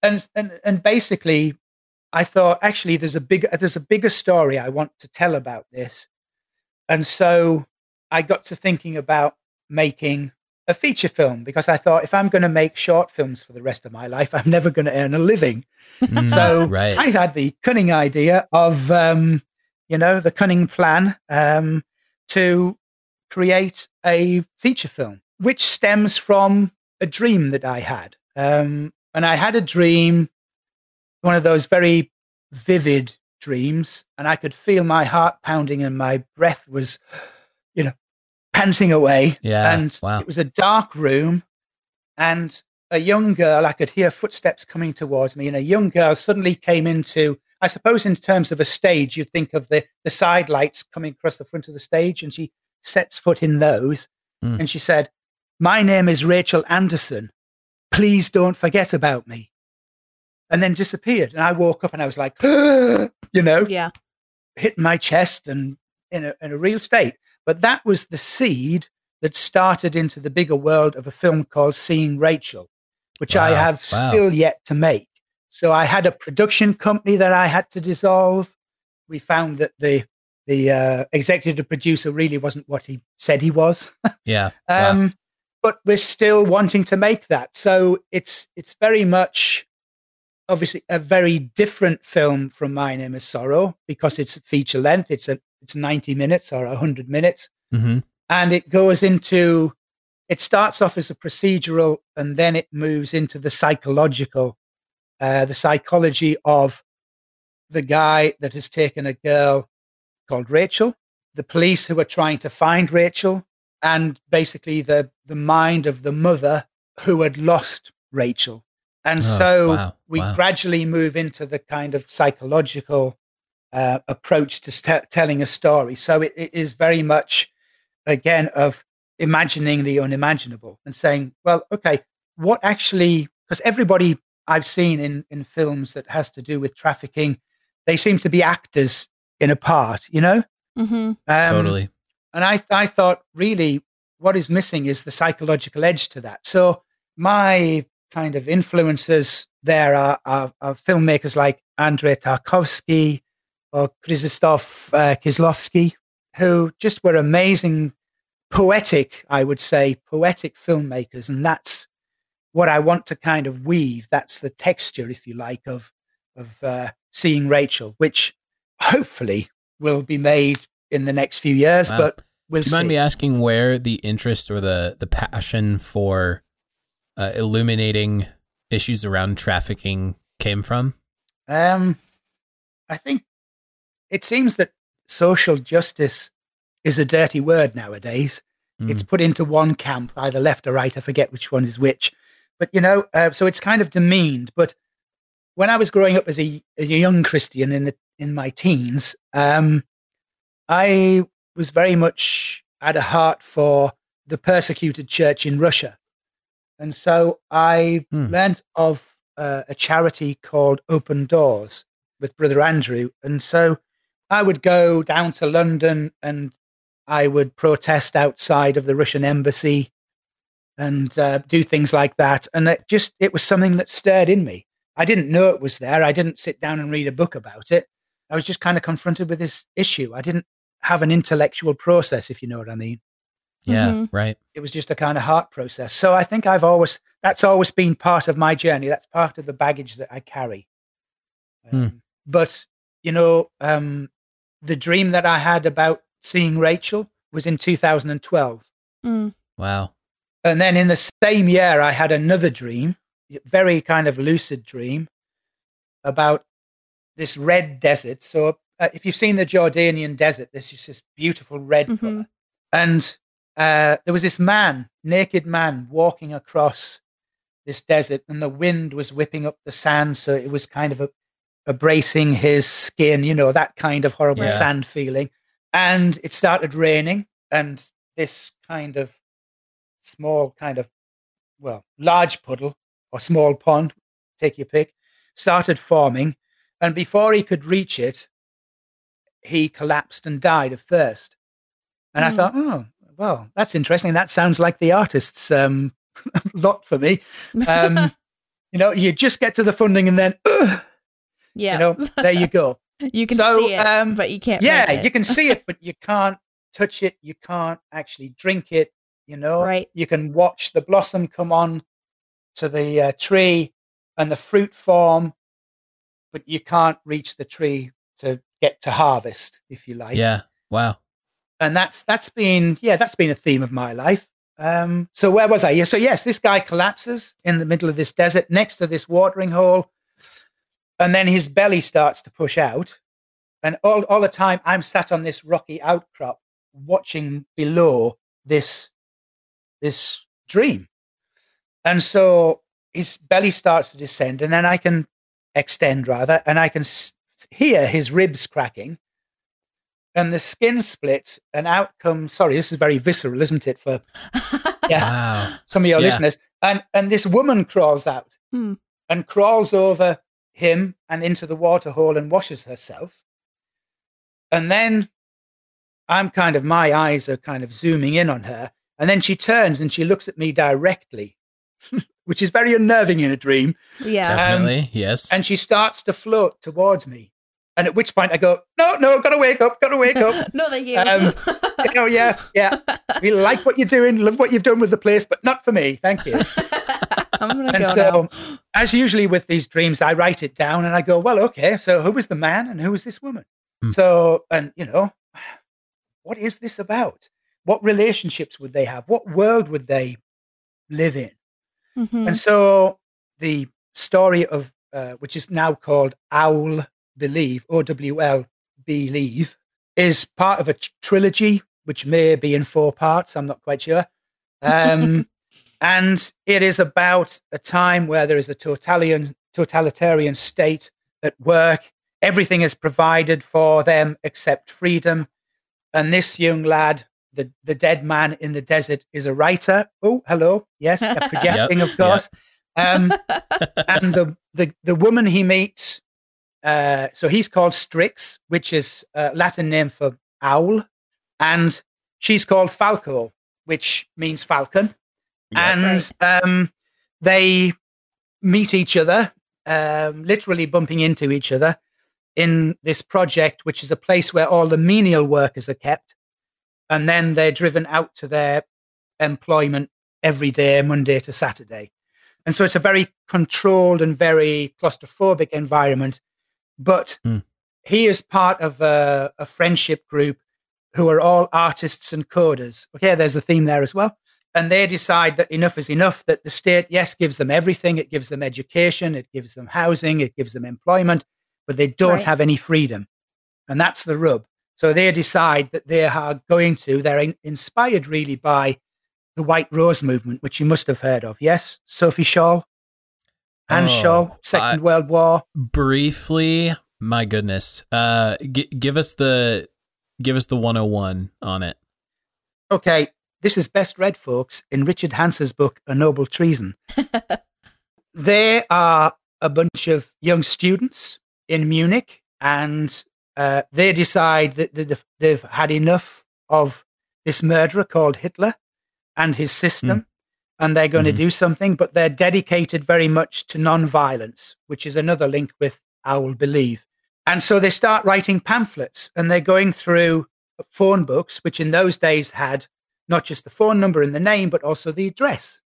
and and and basically, I thought actually there's a big there's a bigger story I want to tell about this, and so I got to thinking about making a feature film because I thought if I'm going to make short films for the rest of my life, I'm never going to earn a living. Mm, So right. I had the cunning idea of, um, you know, the cunning plan um, to create a feature film, which stems from a dream that I had. Um, and I had a dream, one of those very vivid dreams, and I could feel my heart pounding and my breath was, you know, panting away. Yeah, And wow. it was a dark room, and a young girl, I could hear footsteps coming towards me, and a young girl suddenly came into, I suppose, in terms of a stage, you'd think of the, the side lights coming across the front of the stage, and she sets foot in those. Mm. And she said, My name is Rachel Anderson. Please don't forget about me. And then disappeared. And I woke up and I was like, you know, Yeah. hit my chest and in a, in a real state. But that was the seed that started into the bigger world of a film called Seeing Rachel, which I have wow. still yet to make. So I had a production company that I had to dissolve. We found that the the uh, executive producer really wasn't what he said he was. yeah. wow. Um, But we're still wanting to make that. So it's it's very much obviously a very different film from My Name is Sorrow because it's feature length. It's a it's 90 minutes or 100 minutes. hmm And it goes into, it starts off as a procedural and then it moves into the psychological, uh, the psychology of the guy that has taken a girl called Rachel, the police who are trying to find Rachel, and basically the, the mind of the mother who had lost Rachel. And Oh, so wow, we wow. gradually move into the kind of psychological uh, approach to st- telling a story. So it, it is very much, again, of imagining the unimaginable and saying, well, okay, what actually, because everybody I've seen in, in films that has to do with trafficking, they seem to be actors in a part, you know? Mm-hmm. Um, totally. and I, I thought, really, what is missing is the psychological edge to that. So my kind of influences there are, are, are filmmakers like Andrei Tarkovsky or Krzysztof uh, Kieślowski, who just were amazing, poetic, I would say, poetic filmmakers. And that's what I want to kind of weave. That's the texture, if you like, of, of uh, seeing Rachel, which hopefully will be made in the next few years, Wow. but we'll Do you mind see. me asking where the interest or the the passion for uh, illuminating issues around trafficking came from? Um, I think it seems that social justice is a dirty word nowadays. It's Mm. put into one camp, either left or right. I forget which one is which. But, you know, uh, so it's kind of demeaned. But when I was growing up as a, as a young Christian in, the, in my teens, um, I was very much had a heart for the persecuted church in Russia. And so I Hmm. learned of uh, a charity called Open Doors with Brother Andrew. And so I would go down to London and I would protest outside of the Russian embassy and uh, do things like that. And it just, it was something that stirred in me. I didn't know it was there. I didn't sit down and read a book about it. I was just kind of confronted with this issue. I didn't have an intellectual process, if you know what I mean. Yeah, Mhm. right. It was just a kind of heart process. So I think I've always, that's always been part of my journey. That's part of the baggage that I carry. Um, But, you know, um, the dream that I had about seeing Rachel was in 2012. Mm. Wow. And then in the same year, I had another dream, very kind of lucid dream about this red desert. So, uh, if you've seen the Jordanian desert, this is this beautiful red Mhm. color. And uh, there was this man, naked man, walking across this desert, and the wind was whipping up the sand. So it was kind of a, abrasing his skin, you know, that kind of horrible Yeah. sand feeling. And it started raining, and this kind of small kind of well large puddle or small pond take your pick started forming and before he could reach it he collapsed and died of thirst. And i Hmm. thought oh well that's interesting. That sounds like the artist's um lot for me. Um you know you just get to the funding and then yeah. you know there you go. You can So, see it, um, but you can't. yeah you can see it but you can't touch it. You can't actually drink it you know Right. you can watch the blossom come on to the uh, tree and the fruit form but you can't reach the tree to get to harvest if you like Yeah. Wow. and that's that's been yeah that's been a theme of my life um so where was i yeah so yes this guy collapses in the middle of this desert next to this watering hole and then his belly starts to push out and all, all the time i'm sat on this rocky outcrop watching below this this dream and so his belly starts to descend and then i can extend rather and i can hear his ribs cracking and the skin splits and out comes sorry this is very visceral isn't it for yeah Wow. some of your Yeah. listeners and and this woman crawls out Hmm. and crawls over him and into the water hole and washes herself and then i'm kind of my eyes are kind of zooming in on her and then she turns and she looks at me directly which is very unnerving in a dream yeah. Definitely. yes. and she starts to float towards me and at which point i go no no gotta wake up gotta wake up no, thank you. Um, oh yeah yeah we like what you're doing love what you've done with the place but not for me thank you I'm and go so now. as usually with these dreams i write it down and i go well okay so who was the man and who was this woman Hmm. so and you know what is this about? What relationships would they have? What world would they live in? Mhm. And so the story of, uh, which is now called Owl Believe, O W L Believe, is part of a tr- trilogy, which may be in four parts. I'm not quite sure. Um, and it is about a time where there is a totalitarian, totalitarian state at work. Everything is provided for them except freedom. And this young lad, the, the dead man in the desert, is a writer. Oh, hello. Yes, a projecting, of course. Um, and the, the, the woman he meets, uh, so he's called Strix, which is a Latin name for owl. And she's called Falco, which means falcon. and um, they meet each other, um, literally bumping into each other in this project, which is a place where all the menial workers are kept. And then they're driven out to their employment every day, Monday to Saturday. And so it's a very controlled and very claustrophobic environment. But Hmm. he is part of a, a friendship group who are all artists and coders. Okay, there's a theme there as well. And they decide that enough is enough, that the state, yes, gives them everything. It gives them education, it gives them housing, it gives them employment, but they don't Right. have any freedom. And that's the rub. So they decide that they are going to, they're in, inspired really by the White Rose movement, which you must have heard of. Yes, Sophie Scholl, Hans Oh, Scholl, Second I- World War. briefly my goodness uh g- give us the give us the 101 on it Okay, this is best read, folks, in Richard Hanser's book, A Noble Treason. they are a bunch of young students in Munich, and uh, they decide that they've, they've had enough of this murderer called Hitler and his system, and they're going Mhm. to do something, but they're dedicated very much to non-violence, which is another link with Owl Believe. And so they start writing pamphlets, and they're going through phone books, which in those days had not just the phone number and the name, but also the address.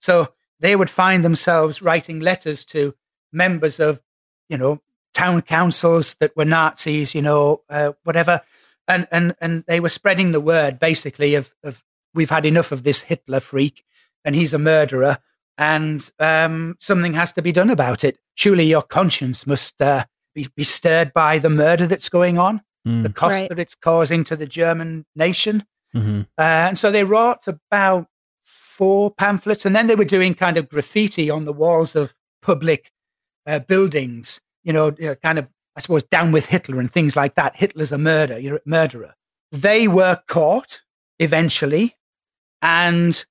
So they would find themselves writing letters to members of, you know, town councils that were Nazis, you know, uh, whatever, and and and they were spreading the word basically of of we've had enough of this Hitler freak, and he's a murderer, and um, something has to be done about it. Surely your conscience must uh, be, be stirred by the murder that's going on, the Mm, cost Right. that it's causing to the German nation. mhm. Uh, and so they wrote about four pamphlets, and then they were doing kind of graffiti on the walls of public uh, buildings, you know, you know, kind of, I suppose, down with Hitler and things like that. Hitler's a murder, you're a murderer. They were caught eventually, and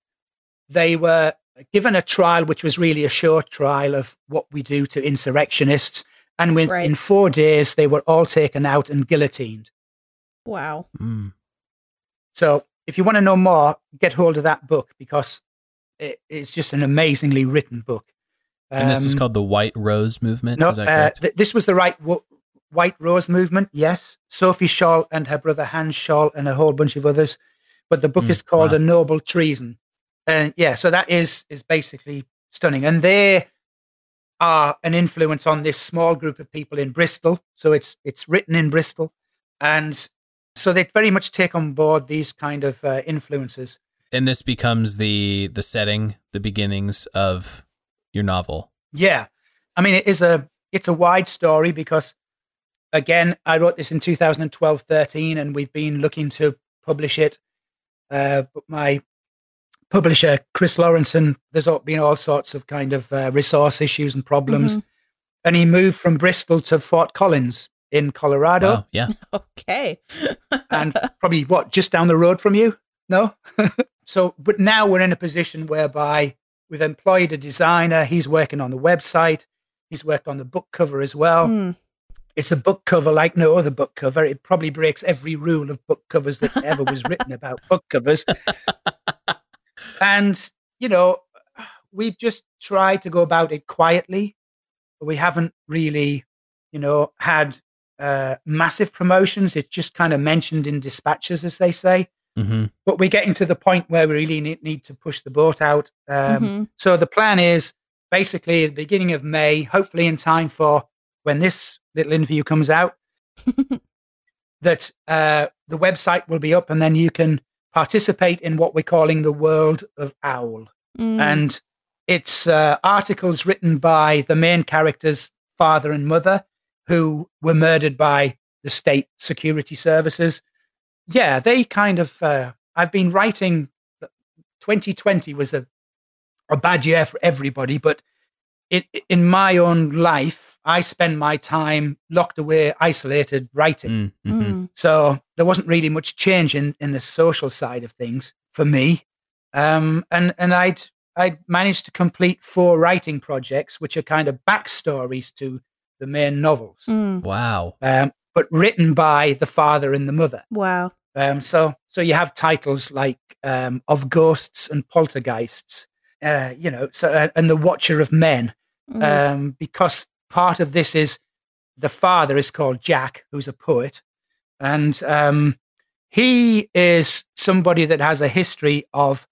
they were given a trial, which was really a short trial of what we do to insurrectionists. And within Right. four days, they were all taken out and guillotined. Wow. Mm. So if you want to know more, get hold of that book because it, it's just an amazingly written book. And this was Um, called the white rose movement no, uh, th- this was the right wo- White Rose movement. Yes, Sophie Scholl and her brother Hans Scholl and a whole bunch of others. But the book Mm, is called wow. A Noble Treason, and yeah, so that is is basically stunning. And they are an influence on this small group of people in Bristol. So it's it's written in Bristol, and so they very much take on board these kind of uh, influences. and this becomes the the setting the beginnings of your novel Yeah. I mean, it is a, it's a wide story because again, I wrote this in 2012, 13, and we've been looking to publish it. Uh, but my publisher, Chris Lawrenson, there's been all sorts of kind of uh, resource issues and problems. And he moved from Bristol to Fort Collins in Colorado wow yeah Okay. and probably what, just down the road from you? No? so, but now we're in a position whereby we've employed a designer. He's working on the website. He's worked on the book cover as well. Mm. It's a book cover like no other book cover. It probably breaks every rule of book covers that ever was written about book covers. and, you know, we've just tried to go about it quietly. We haven't really, you know, had uh, massive promotions. It's just kind of mentioned in dispatches, as they say. Hmm But we're getting to the point where we really need, need to push the boat out. Um, Mhm. so the plan is basically at the beginning of May, hopefully in time for when this little interview comes out. that uh, the website will be up, and then you can participate in what we're calling the world of Owl. Mm. And it's uh, articles written by the main character's father and mother who were murdered by the state security services. Yeah, they kind of. Uh, I've been writing. 2020 was a a bad year for everybody, but it, in my own life, I spend my time locked away, isolated, writing. Mm, mhm. Mm. So there wasn't really much change in, in the social side of things for me. Um, and and I'd I'd managed to complete four writing projects, which are kind of backstories to the main novels, Mm. Wow. um, but written by the father and the mother. Wow. Um, so so you have titles like um, of ghosts and poltergeists, uh, you know, so uh, and the Watcher of Men, Mm. um, because part of this is the father is called Jack, who's a poet, and um, he is somebody that has a history of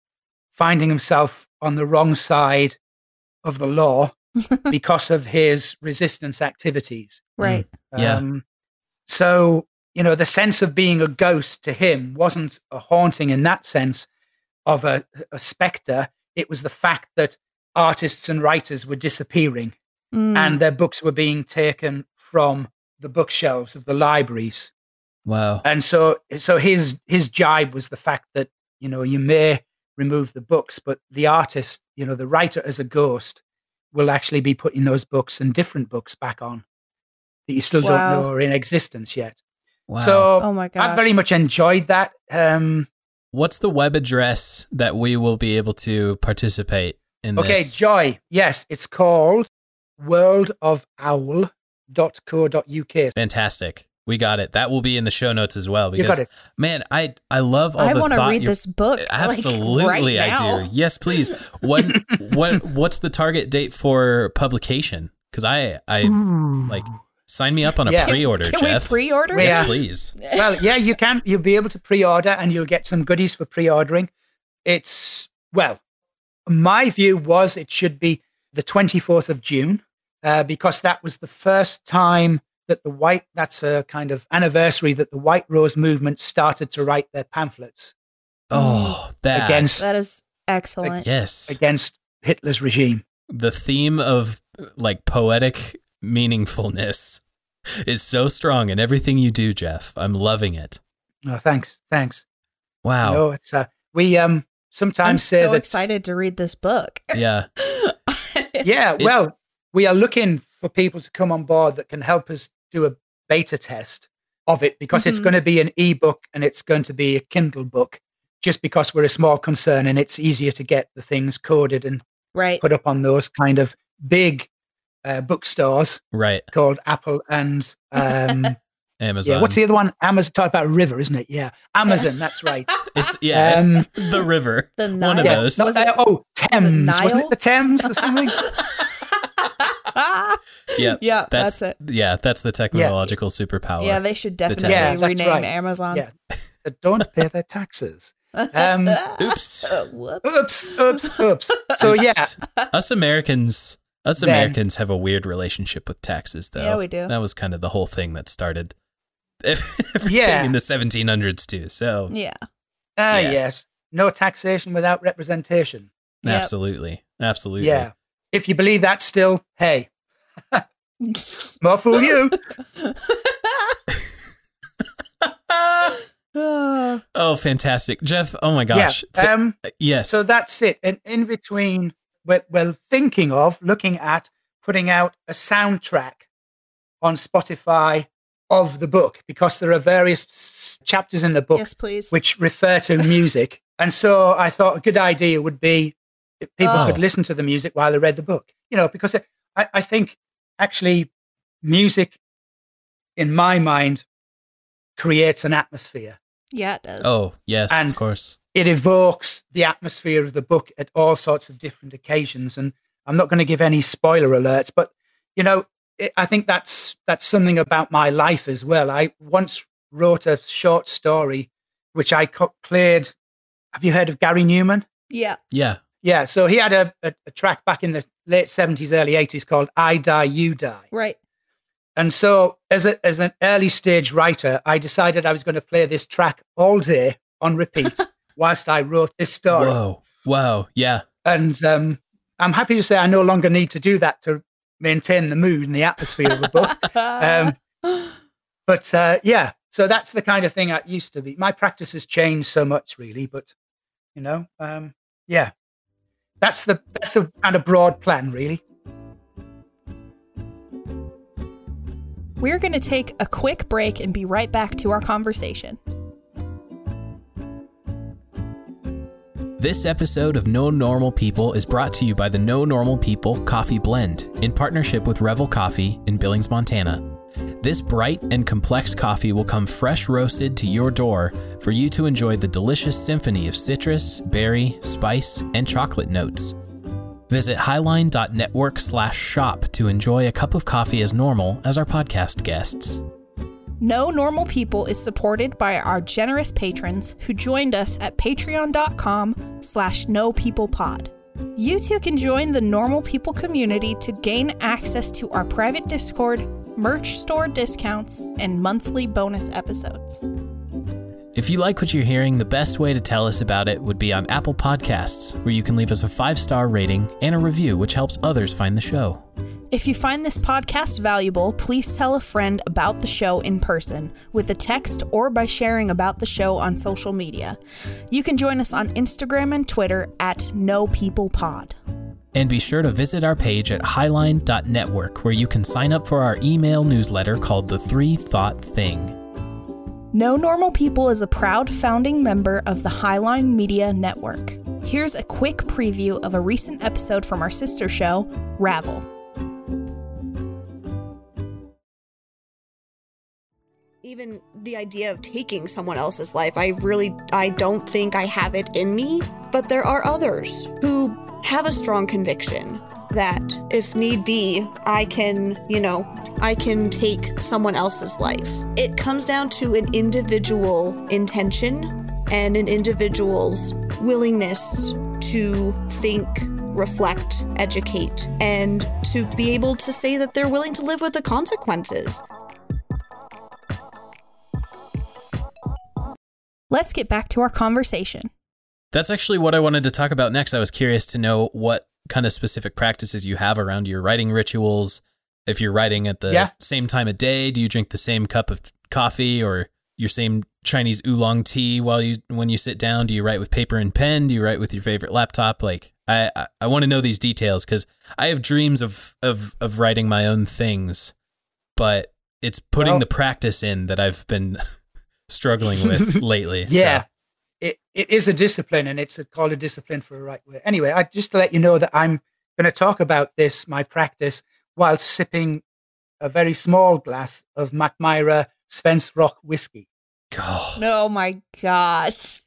finding himself on the wrong side of the law because of his resistance activities. right. Yeah. So, you know, the sense of being a ghost to him wasn't a haunting in that sense of a, a specter. It was the fact that artists and writers were disappearing Mm. and their books were being taken from the bookshelves of the libraries. Wow. And so, so his his jibe was the fact that you know you may remove the books, but the artist, you know, the writer as a ghost, will actually be putting those books and different books back on that you still Wow. don't know are in existence yet. Wow. So oh my gosh. I very much enjoyed that. Um, What's the web address that we will be able to participate in okay, this? Joy. Yes, it's called worldofowl.co.uk. Fantastic. We got it. That will be in the show notes as well. You Because got it. man, I I love all I the want to read you're- this book. like, Absolutely, right I now. do. Yes, please. What what what's the target date for publication? Because I I like sign me up on a Yeah. pre-order, Can Jeff. we pre-order? Yeah. yes, please. well, yeah, you can. You'll be able to pre-order, and you'll get some goodies for pre-ordering. It's well, my view was it should be the twenty fourth of June, uh, because that was the first time that the white. That's a kind of anniversary that the White Rose movement started to write their pamphlets Oh, that against That is excellent. yes. against Hitler's regime. the theme of like poetic meaningfulness is so strong in everything you do, Jeff. I'm loving it. Oh, thanks, thanks. Wow. No, it's uh, we um sometimes I'm sometimes say so that excited to read this book. Yeah. yeah, It- well, we are looking for people to come on board that can help us do a beta test of it because it's Mhm. going to be an ebook and it's going to be a Kindle book just because we're a small concern and it's easier to get the things coded and right. put up on those kind of big uh, bookstores Right. called Apple and um, Amazon. yeah, what's the other one? Amazon. Talk about river, isn't it? Yeah, Amazon. That's right. It's yeah. Um, the river. The Nile. One of yeah, those. not- Was it- uh, oh, Thames. Wasn't it the Thames or something? Yeah. yeah, That's, that's, it. Yeah, that's the technological superpower. Yeah, they should definitely Yeah, rename right. Amazon. Yeah. that don't pay their taxes. Um, Oops. Uh, whoops. oops, oops, oops. So yeah, Us Americans us Then- Americans have a weird relationship with taxes though. Yeah, we do. That was kind of the whole thing that started everything Yeah. in the 1700s too. So, Yeah. ah, Yeah. yes, no taxation without representation. Yep. absolutely. Absolutely. Yeah, if you believe that, still, hey, more fool you. Oh, fantastic. Jeff, oh my gosh. Yeah. Th- Um. yes. So that's it. And in between, we're, we're thinking of looking at putting out a soundtrack on Spotify of the book because there are various s- chapters in the book yes, please. which refer to music. And so I thought a good idea would be if people Oh. could listen to the music while they read the book, you know, because it, I, I think actually music, in my mind, creates an atmosphere. yeah, it does. oh, yes, And- of course. It evokes the atmosphere of the book at all sorts of different occasions. And I'm not going to give any spoiler alerts, but you know, it, I think that's that's something about my life as well. I once wrote a short story which I co- played. Have you heard of Gary Numan? Yeah. Yeah. Yeah, so he had a, a, a track back in the late 70s, early 80s called I Die, You Die. Right. And so, as a as an early stage writer, I decided I was going to play this track all day on repeat whilst I wrote this story. Whoa. Wow. Yeah. And um, I'm happy to say I no longer need to do that to maintain the mood and the atmosphere of a book. Um, but uh, yeah, so that's the kind of thing I used to be. My practice has changed so much, really. But you know, um, yeah, that's the that's a kind of broad plan, really. We're going to take a quick break and be right back to our conversation. This episode of No Normal People is brought to you by the No Normal People Coffee Blend in partnership with Revel Coffee in Billings, Montana. This bright and complex coffee will come fresh roasted to your door for you to enjoy the delicious symphony of citrus, berry, spice, and chocolate notes. Visit highline.network slash shop to enjoy a cup of coffee as normal as our podcast guests. No Normal People is supported by our generous patrons who joined us at patreon.com slash nopeoplepod. You too can join the Normal People community to gain access to our private Discord, merch store discounts, and monthly bonus episodes. If you like what you're hearing, the best way to tell us about it would be on Apple Podcasts, where you can leave us a five star rating and a review, which helps others find the show. If you find this podcast valuable, please tell a friend about the show in person with a text or by sharing about the show on social media. You can join us on Instagram and Twitter at NoPeoplePod. And be sure to visit our page at highline.network, where you can sign up for our email newsletter called The Three Thought Thing. No Normal People is a proud founding member of the Highline Media Network. Here's a quick preview of a recent episode from our sister show, Ravel. even the idea of taking someone else's life i really i don't think i have it in me but there are others who have a strong conviction that if need be i can you know i can take someone else's life it comes down to an individual intention and an individual's willingness to think reflect educate and to be able to say that they're willing to live with the consequences Let's get back to our conversation. That's actually what I wanted to talk about next. I was curious to know what kind of specific practices you have around your writing rituals. If you're writing at the Yeah. same time of day, do you drink the same cup of coffee or your same Chinese oolong tea while you when you sit down? Do you write with paper and pen? Do you write with your favorite laptop? Like I I, I want to know these details because I have dreams of of of writing my own things, but it's putting Well- the practice in that I've been struggling with lately. so- Yeah. It, it is a discipline and it's a, called a discipline for a right way. Anyway, I just to let you know that I'm going to talk about this, my practice, while sipping a very small glass of Macmyra Svensrock whiskey. Oh. Oh my gosh.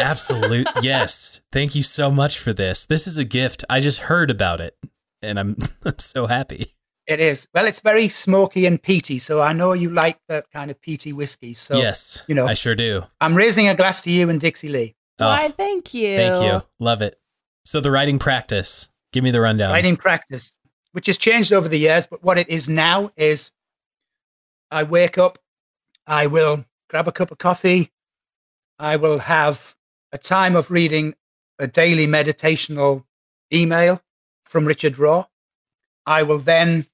Absolute yes. Thank you so much for this. This is a gift. I just heard about it and I'm I'm so happy. It is. Well, it's very smoky and peaty. So I know you like that kind of peaty whiskey. So yes. you know. I sure do. I'm raising a glass to you and Dixie Lee. Oh, Why, thank you. thank you. Love it. So the writing practice. Give me the rundown. writing practice, which has changed over the years. But what it is now is I wake up, I will grab a cup of coffee, I will have a time of reading a daily meditational email from Richard Rohr. I will then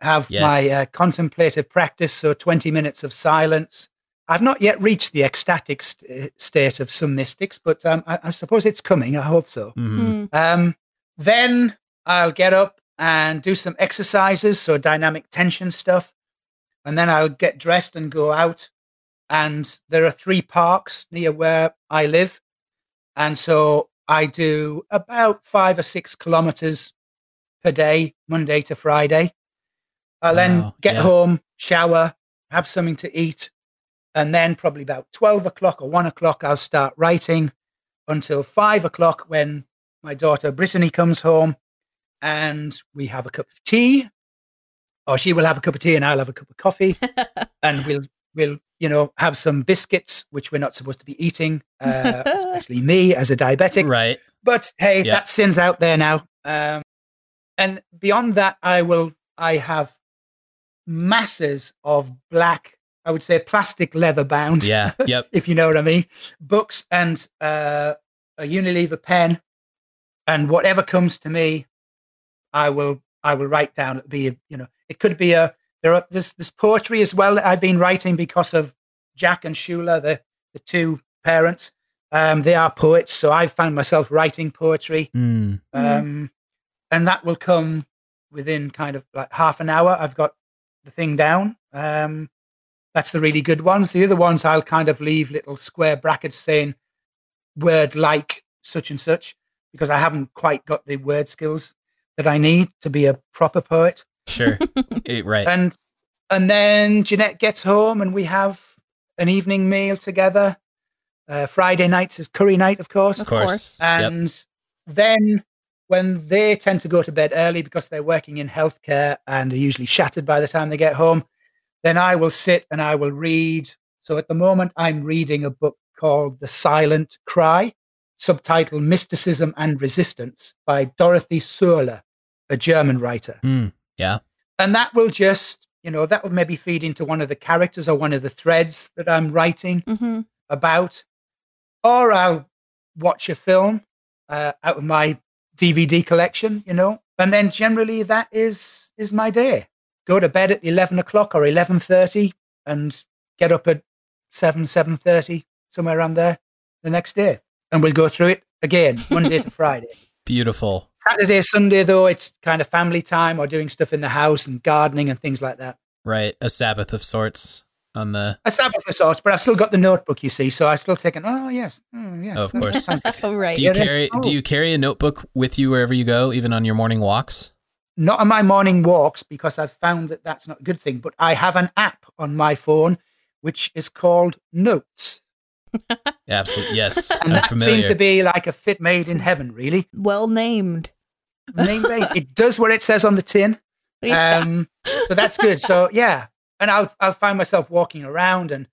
have Yes. my uh, contemplative practice, so 20 minutes of silence. I've not yet reached the ecstatic st- state of some mystics, but um, I, I suppose it's coming. I hope so. Mhm. Mm. Um, then I'll get up and do some exercises, so dynamic tension stuff. And then I'll get dressed and go out. And there are three parks near where I live. And so I do about five or six kilometers per day, Monday to Friday. I'll then Wow, get yeah. home, shower, have something to eat. And then probably about 12 o'clock or one o'clock, I'll start writing until five o'clock when my daughter Brittany comes home and we have a cup of tea, or she will have a cup of tea and I'll have a cup of coffee, and we'll we'll you know have some biscuits which we're not supposed to be eating, uh, especially me as a diabetic. Right. But hey, Yeah. that sin's out there now. Um, and beyond that, I will I have masses of black, I would say plastic leather bound. Yeah. Yep. if you know what I mean. Books and uh, a Unilever pen, and whatever comes to me, I will I will write down. It'll be a, you know it could be a there are there's there's poetry as well that I've been writing because of Jack and Shula, the the two parents. Um, they are poets, so I've found myself writing poetry, Mm. um, and that will come within kind of like half an hour. I've got the thing down. Um, that's the really good ones. The other ones I'll kind of leave little square brackets saying word like such and such because I haven't quite got the word skills that I need to be a proper poet. Sure. Eh, right. And and then Jeanette gets home and we have an evening meal together. Uh, Friday nights is curry night, of course. Of course. Yep. And then when they tend to go to bed early because they're working in healthcare and are usually shattered by the time they get home, then I will sit and I will read. So at the moment, I'm reading a book called The Silent Cry, subtitled Mysticism and Resistance by Dorothee Sölle, a German writer. Mm. Yeah. And that will just, you know, that will maybe feed into one of the characters or one of the threads that I'm writing Mm-hmm. about, or I'll watch a film uh, out of my DVD collection, you know, and then generally that is is my day. Go to bed at eleven o'clock or eleven thirty, and get up at seven seven thirty somewhere around there the next day, and we'll go through it again Monday to Friday. Beautiful. Saturday, Sunday though, it's kind of family time or doing stuff in the house and gardening and things like that. Right. A Sabbath of sorts on the. A Sabbath of sorts, but I've still got the notebook, you see, so I've still taken. Oh yes, mm, yes, Of course. sounds. Oh, right. Do you carry oh. Do you carry a notebook with you wherever you go, even on your morning walks? Not on my morning walks because I've found that that's not a good thing. But I have an app on my phone which is called Notes, Absolutely. Yes. and I'm that familiar. seemed to be like a fit made in heaven. Really, well named. Name brand. it does what it says on the tin. Um, so that's good. So yeah, and I'll I'll find myself walking around, and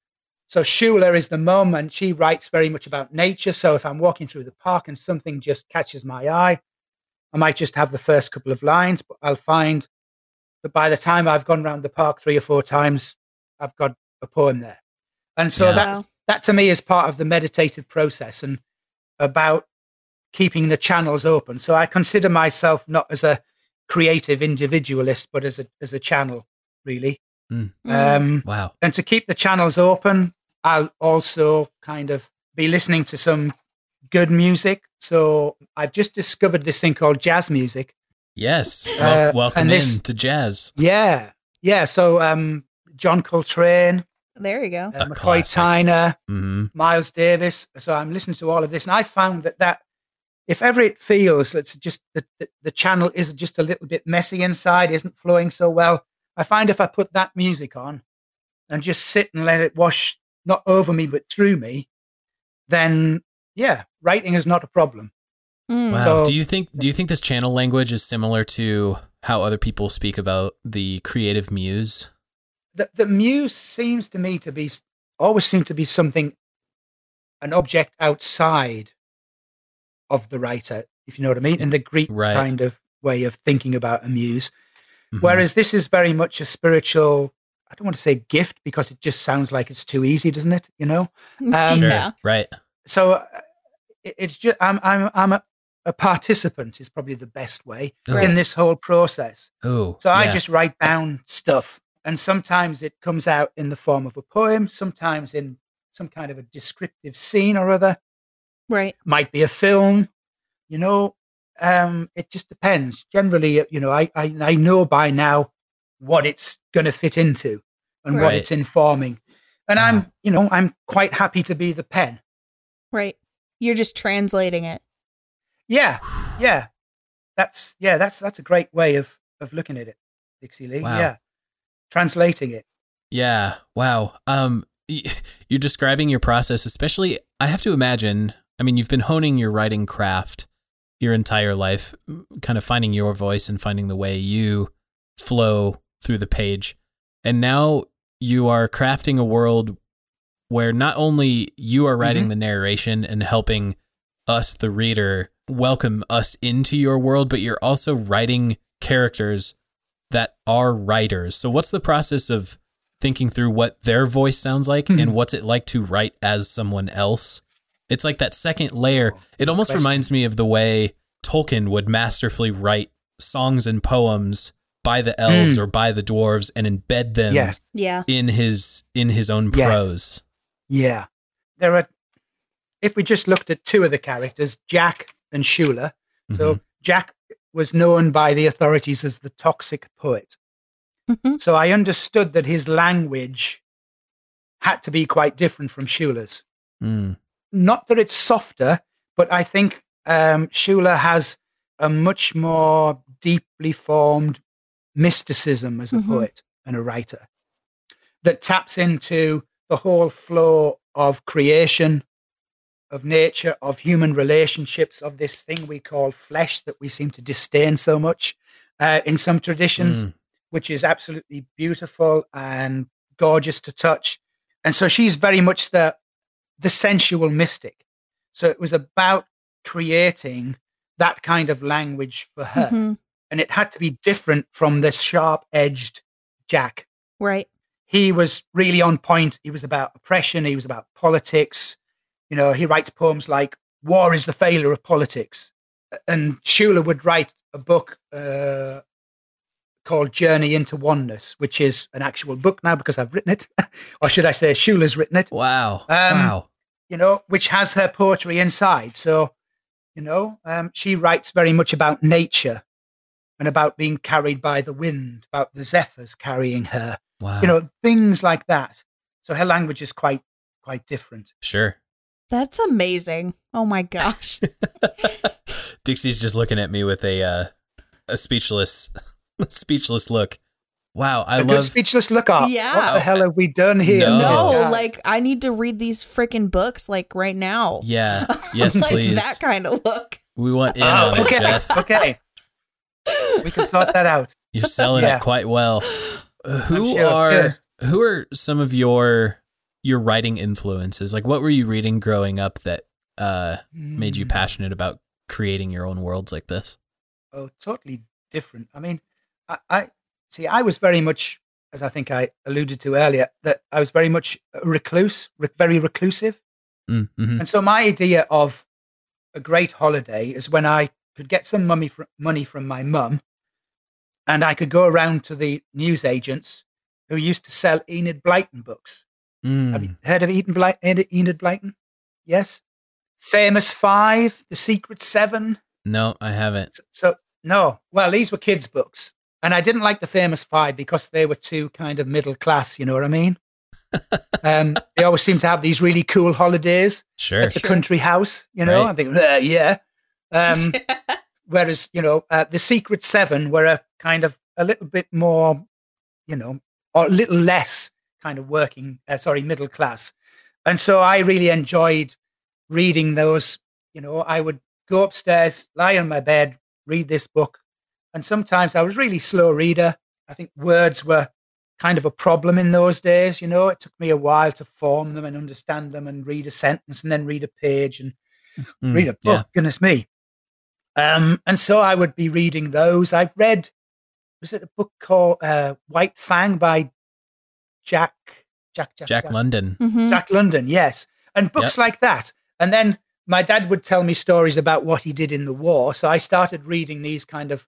so Shula is the mum, and she writes very much about nature. So if I'm walking through the park and something just catches my eye, I might just have the first couple of lines, but I'll find that by the time I've gone around the park three or four times, I've got a poem there, and so Yeah. that that to me is part of the meditative process and about keeping the channels open. So I consider myself not as a creative individualist, but as a as a channel, really. Mm. Um, wow. and to keep the channels open, I'll also kind of be listening to some good music. So I've just discovered this thing called jazz music. Yes. Well, Uh, welcome this- in to jazz. Yeah, yeah. So um, John Coltrane, There you go. uh, McCoy classic. Tyner, hmm Miles Davis. So I'm listening to all of this, and I found that that if ever it feels that's just that the, the channel is just a little bit messy inside, isn't flowing so well, I find if I put that music on and just sit and let it wash not over me but through me, then yeah, writing is not a problem. Mm. Wow. So- do you think Do you think this channel language is similar to how other people speak about the creative muse? The the muse seems to me to be always seem to be something, an object outside of the writer, if you know what I mean, in the Greek Right. kind of way of thinking about a muse. Mhm. Whereas this is very much a spiritual, I don't want to say gift because it just sounds like it's too easy, doesn't it? You know? Um, sure. yeah. Right. So uh, it, it's just, I'm, I'm, I'm a, a participant is probably the best way Oh. in this whole process. Oh. So I yeah. just write down stuff and sometimes it comes out in the form of a poem, sometimes in some kind of a descriptive scene or other, Right. might be a film, you know, um, it just depends. Generally, you know, I, I, I know by now what it's going to fit into and what it's informing. And Wow. I'm, you know, I'm quite happy to be the pen. Right. You're just translating it. Yeah. Yeah. That's, yeah, that's, that's a great way of, of looking at it, Dixie Lee. Wow. Yeah. Translating it. Yeah. Wow. Um, you're describing your process, especially. I have to imagine. I mean, you've been honing your writing craft your entire life, kind of finding your voice and finding the way you flow through the page, and now you are crafting a world where not only you are writing Mhm. the narration and helping us, the reader, welcome us into your world, but you're also writing characters that are writers. So what's the process of thinking through what their voice sounds like Mhm. and what's it like to write as someone else? It's like that second layer. It almost question. reminds me of the way Tolkien would masterfully write songs and poems by the elves Mm. or by the dwarves and embed them Yes. Yeah. in his in his own Yes. prose. Yeah. There are, if we just looked at two of the characters, Jack and Shula. So Mhm. Jack was known by the authorities as the toxic poet. Mhm. So I understood that his language had to be quite different from Shula's. Mm. Not that it's softer, but I think um, Shula has a much more deeply formed mysticism as a Mhm. poet and a writer that taps into the whole flow of creation, of nature, of human relationships, of this thing we call flesh that we seem to disdain so much uh, in some traditions, Mm. which is absolutely beautiful and gorgeous to touch. And so she's very much the the sensual mystic. So it was about creating that kind of language for her. Mhm. And it had to be different from this sharp edged Jack Right. he was really on point. He was about oppression. He was about politics. You know, he writes poems like "War is the failure of politics," and Shula would write a book uh, called "Journey into Oneness," which is an actual book now because I've written it, or should I say, Shula's written it. Wow. Um, wow. You know, which has her poetry inside. So, you know, um, she writes very much about nature and about being carried by the wind, about the zephyrs carrying her Wow. you know things like that so her language is quite quite different sure. That's amazing. Oh my gosh. Dixie's just looking at me with a uh, a speechless speechless look. Wow, I a good love speechless look up Yeah. what the hell have we done here No. no, like I need to read these freaking books like right now. Yeah. Yes, like please. that kind of look. We want in Oh, on it, okay Jeff. okay we can sort that out You're selling Yeah. it quite well. Uh, Who sure. are Good. who are some of your your writing influences? Like what were you reading growing up that uh made you Mm. passionate about creating your own worlds like this? oh totally different i mean I, I see i was very much as i think i alluded to earlier that i was very much a recluse re- very reclusive Mm, mhm. And so my idea of a great holiday is when I could get some money from, money from my mum and I could go around to the newsagents who used to sell Enid Blyton books. Have Mm. you heard of Enid, Bly- Enid Blyton? Yes. Famous Five, The Secret Seven. No, I haven't. So, so no, well, these were kids' books. And I didn't like the Famous Five because they were too kind of middle class, you know what I mean? um, they always seem to have these really cool holidays Sure. at the country house, you know. Right. I think, uh, yeah. Um, whereas, you know, uh, the Secret Seven were a kind of a little bit more, you know, or a little less kind of working, uh, sorry, middle class. And so I really enjoyed reading those. You know, I would go upstairs, lie on my bed, read this book. And sometimes I was really slow reader. I think words were kind of a problem in those days. You know, it took me a while to form them and understand them and read a sentence and then read a page and Mm, read a yeah. book. Goodness me. Um, and so I would be reading those. I've read, was it a book called uh, White Fang by Jack, Jack, Jack, Jack London. Mhm. Jack London, yes. And books like that. And then my dad would tell me stories about what he did in the war. So I started reading these kind of,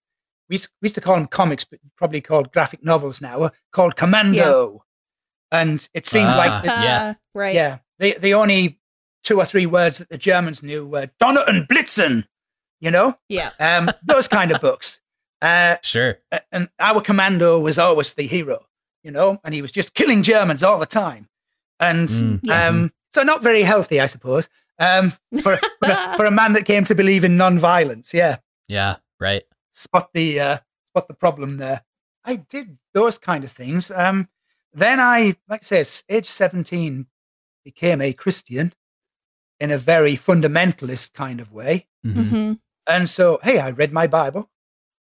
we used, we used to call them comics, but probably called graphic novels now, uh, called Commando. And it seemed Ah. like, the, Yeah. Ah, right. yeah, the, the only two or three words that the Germans knew were Donner and Blitzen, you know, Yeah. um, those kind of books. Uh, Sure. and our commando was always the hero, you know, and he was just killing Germans all the time. And Mm, Yeah. um, so not very healthy, I suppose, um, for, for, a, for a man that came to believe in non-violence. Yeah, Yeah. Right. Spot the uh, spot the problem there. I did those kind of things. Um, then I, like I say, age seventeen, became a Christian in a very fundamentalist kind of way. Mhm. Mhm. And so, hey, I read my Bible.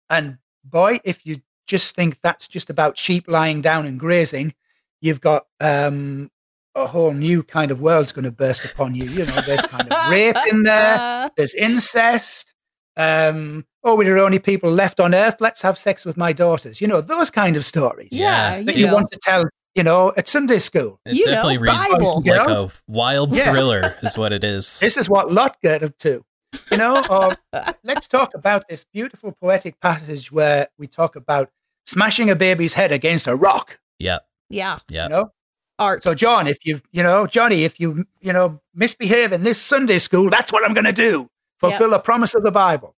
And boy, if you just think that's just about sheep lying down and grazing, you've got um, a whole new kind of world's going to burst upon you. You know, there's kind of rape in there, there's incest, Um, oh, we're the only people left on earth. Let's have sex with my daughters. You know, those kind of stories Yeah, Yeah. that you you know. want to tell, you know, at Sunday school. It You know, definitely reads Bible. like a wild Yeah. thriller, is what it is. This is what Lot got up to. You know, or let's talk about this beautiful poetic passage where we talk about smashing a baby's head against a rock. Yeah, Yeah. yeah. You know, Art. so John, if you, you know, Johnny, if you, you know, misbehave in this Sunday school, that's what I'm going to do. Fulfill the promise of the Bible,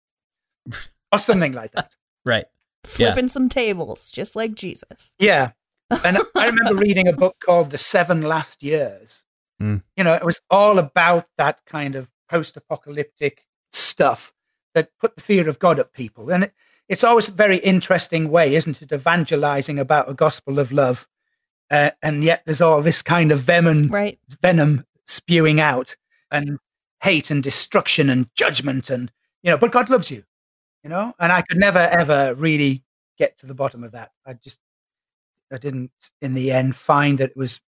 or something like that. Right. Flipping some tables, just like Jesus. Yeah. And I remember reading a book called The Seven Last Years. Mm. You know, it was all about that kind of post apocalyptic stuff that put the fear of God at people. And it, it's always a very interesting way, isn't it, evangelizing about a gospel of love. Uh, and yet there's all this kind of venom, Right. venom spewing out and hate and destruction and judgment. And, you know, but God loves you, you know? And I could never, ever really get to the bottom of that. I just, I didn't in the end find that it was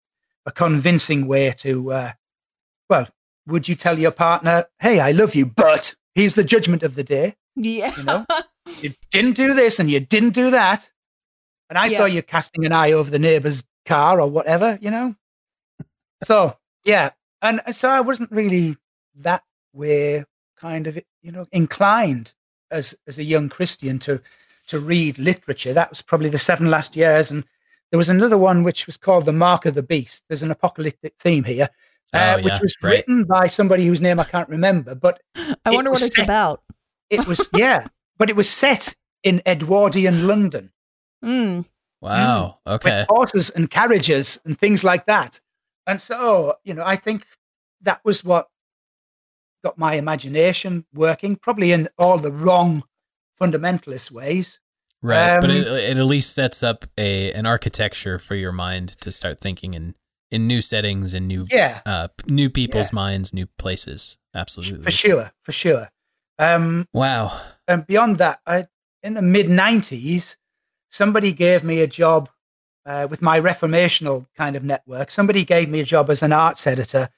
a convincing way to, uh, well, would you tell your partner, hey, I love you, but here's the judgment of the day? Yeah. You know? You didn't do this and you didn't do that. And I saw you casting an eye over the neighbor's car or whatever, you know? So, yeah. And so I wasn't really that we're kind of, you know, inclined as, as a young Christian to, to read literature. That was probably the seven last years. And there was another one which was called The Mark of the Beast. There's an apocalyptic theme here, uh, Oh, which was right. written by somebody whose name I can't remember, but I wonder what was it's about. it was, yeah, but it was set in Edwardian London Mm. Wow. Okay. with horses and carriages and things like that. And so, you know, I think that was what got my imagination working, probably in all the wrong fundamentalist ways. Right. but um, it, it at least sets up a an architecture for your mind to start thinking in in new settings and new Yeah, uh new people's Yeah. minds, new places. Absolutely. for sure, for sure. Um, Wow. and beyond that, I, in the mid 90s, somebody gave me a job uh, with my reformational kind of network. Somebody gave me a job as an arts editor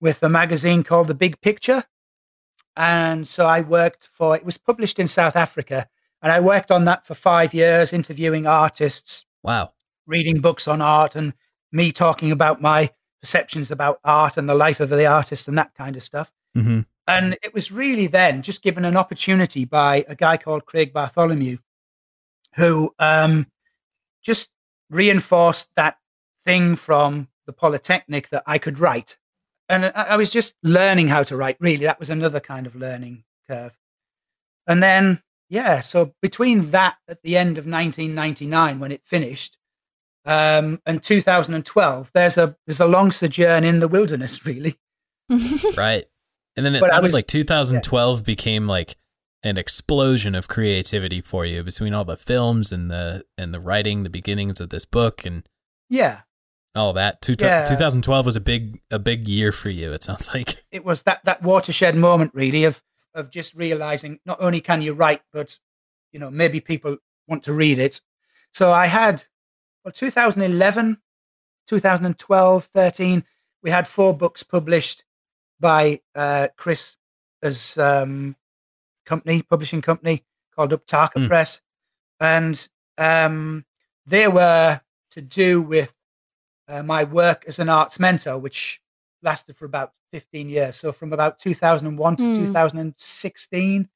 with a magazine called The Big Picture. And so I worked for, it was published in South Africa. And I worked on that for five years, interviewing artists, Wow. reading books on art, and me talking about my perceptions about art and the life of the artist and that kind of stuff. hmm And it was really then just given an opportunity by a guy called Craig Bartholomew, who um, just reinforced that thing from the Polytechnic that I could write. And I, I was just learning how to write, really. That was another kind of learning curve. And then, yeah, so between that at the end of 1999, when it finished, um, and 2012, there's a there's a long sojourn in the wilderness, really. Right. And then it But sounded was- like 2012 became like an explosion of creativity for you between all the films and the and the writing, the beginnings of this book and Yeah, all that. Two, Yeah. 2012 was a big a big year for you. It sounds like. it was that that watershed moment really of of just realizing not only can you write but you know maybe people want to read it so i had well 2011 2012 13 we had four books published by uh chris as um company publishing company called uptaka Mm. press and um they were to do with uh, my work as an arts mentor which lasted for about 15 years. So from about 2001 to Hmm. 2016,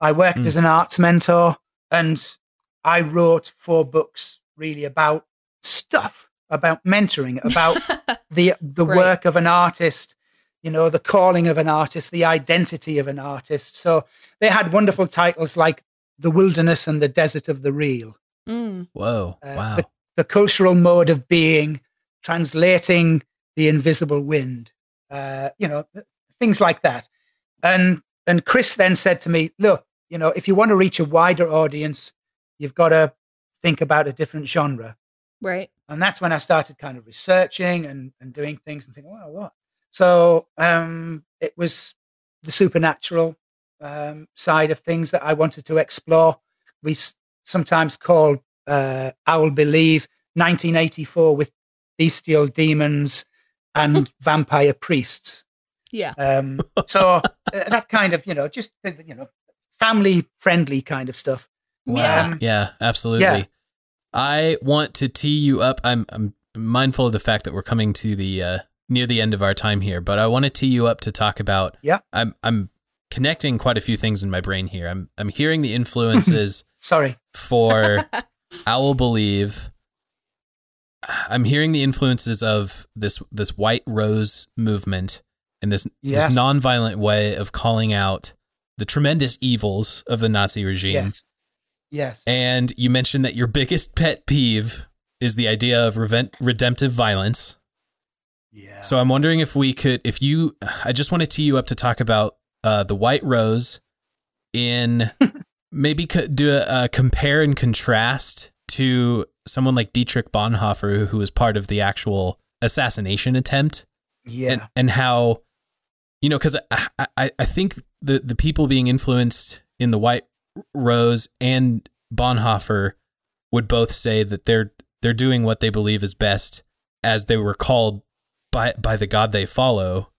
I worked Hmm. as an arts mentor and I wrote four books really about stuff, about mentoring, about the the Right. work of an artist, you know, the calling of an artist, the identity of an artist. So they had wonderful titles like The Wilderness and the Desert of the Real Mm. Whoa. uh, wow. the, the cultural mode of being, translating the invisible wind, uh, you know, things like that. And and Chris then said to me, "Look, you know, if you want to reach a wider audience, you've got to think about a different genre." Right. And that's when I started kind of researching and, and doing things and thinking, "Wow, what?" So um, it was the supernatural um, side of things that I wanted to explore. We s- sometimes call uh, Owl Believe 1984 with bestial demons and vampire priests. Yeah. Um, so uh, that kind of, you know, just uh, you know, family friendly kind of stuff. Wow. Um, yeah, absolutely. yeah. I want to tee you up. I'm I'm mindful of the fact that we're coming to the uh, near the end of our time here, but I want to tee you up to talk about. Yeah. I'm I'm connecting quite a few things in my brain here. I'm I'm hearing the influences Sorry. for Owl Believe. I'm hearing the influences of this this white rose movement and this Yes. this nonviolent way of calling out the tremendous evils of the Nazi regime. Yes. Yes. And you mentioned that your biggest pet peeve is the idea of reven- redemptive violence. yeah. So I'm wondering if we could, if you, I just want to tee you up to talk about uh, the White Rose in maybe co- do a, a compare and contrast to someone like Dietrich Bonhoeffer, who was part of the actual assassination attempt, yeah. and, and how, you know, because I, I, I think the, the people being influenced in the White Rose and Bonhoeffer would both say that they're they're doing what they believe is best as they were called by by the God they follow,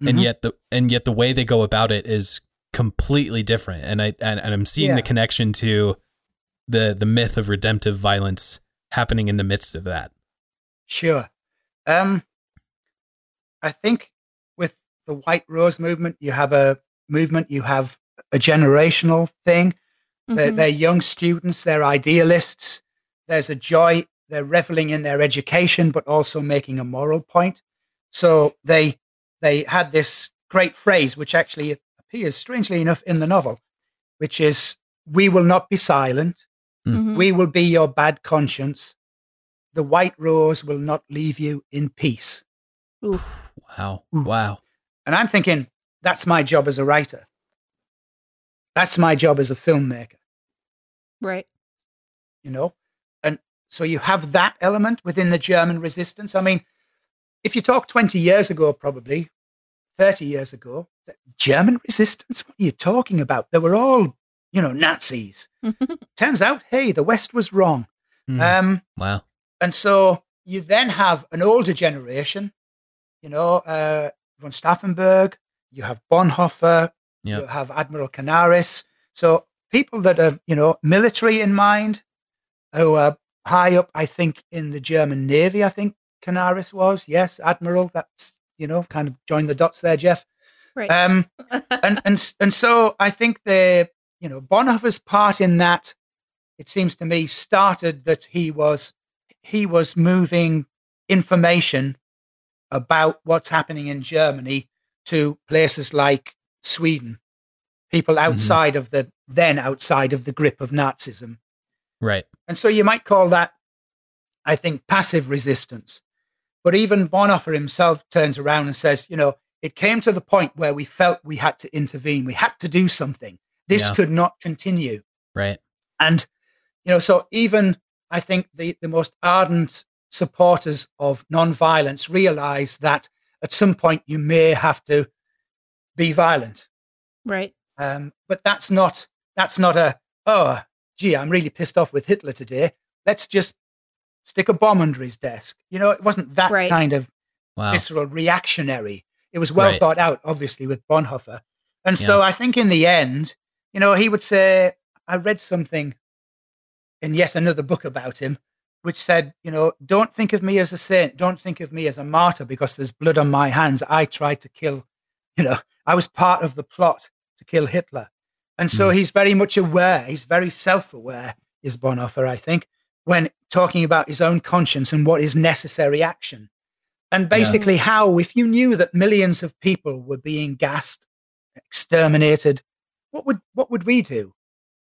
and Mhm. yet the and yet the way they go about it is completely different. And I and, and I'm seeing Yeah. the connection to the the myth of redemptive violence happening in the midst of that. Sure. Um, I think with the White Rose movement, you have a movement, you have a generational thing. They're, Mhm. they're young students, they're idealists. There's a joy, they're reveling in their education, but also making a moral point. So they they had this great phrase, which actually appears strangely enough in the novel, which is, "We will not be silent. Mhm. We will be your bad conscience. The white rose will not leave you in peace." Oof. Wow. Ooh. Wow. And I'm thinking, that's my job as a writer. That's my job as a filmmaker, Right. you know? And so you have that element within the German resistance. I mean, if you talk 20 years ago, probably 30 years ago, German resistance, what are you talking about? They were all, you know, Nazis. Turns out, hey, the West was wrong. Hmm. Um, wow. And so you then have an older generation, you know, uh, von Stauffenberg, you have Bonhoeffer, Yep. you have Admiral Canaris. So people that are, you know, military in mind, who are high up, I think, in the German Navy, I think Canaris was. Yes, Admiral. That's, you know, kind of join the dots there, Jeff. Right. Um, and, and, and so I think the, you know, Bonhoeffer's part in that, it seems to me, started that he was he was moving information about what's happening in Germany to places like Sweden, people mm-hmm. outside of the then outside of the grip of Nazism. Right. And so you might call that, I think, passive resistance. But even Bonhoeffer himself turns around and says, you know, it came to the point where we felt we had to intervene. We had to do something. This Yeah. could not continue. Right. And, you know, so even I think the, the most ardent supporters of nonviolence realize that at some point you may have to be violent. Right. Um, but that's not that's not a oh gee I'm really pissed off with Hitler today. Let's just stick a bomb under his desk. You know, it wasn't that Right. kind of Wow. visceral reactionary. It was well Right. thought out, obviously, with Bonhoeffer. And so I think in the end, you know, he would say, I read something in yet another book about him, which said, you know, don't think of me as a saint, don't think of me as a martyr because there's blood on my hands. I tried to kill, you know, I was part of the plot to kill Hitler. And so hmm. he's very much aware, he's very self aware, is Bonhoeffer, I think, when talking about his own conscience and what is necessary action. And basically, how, if you knew that millions of people were being gassed, exterminated, what would what would we do?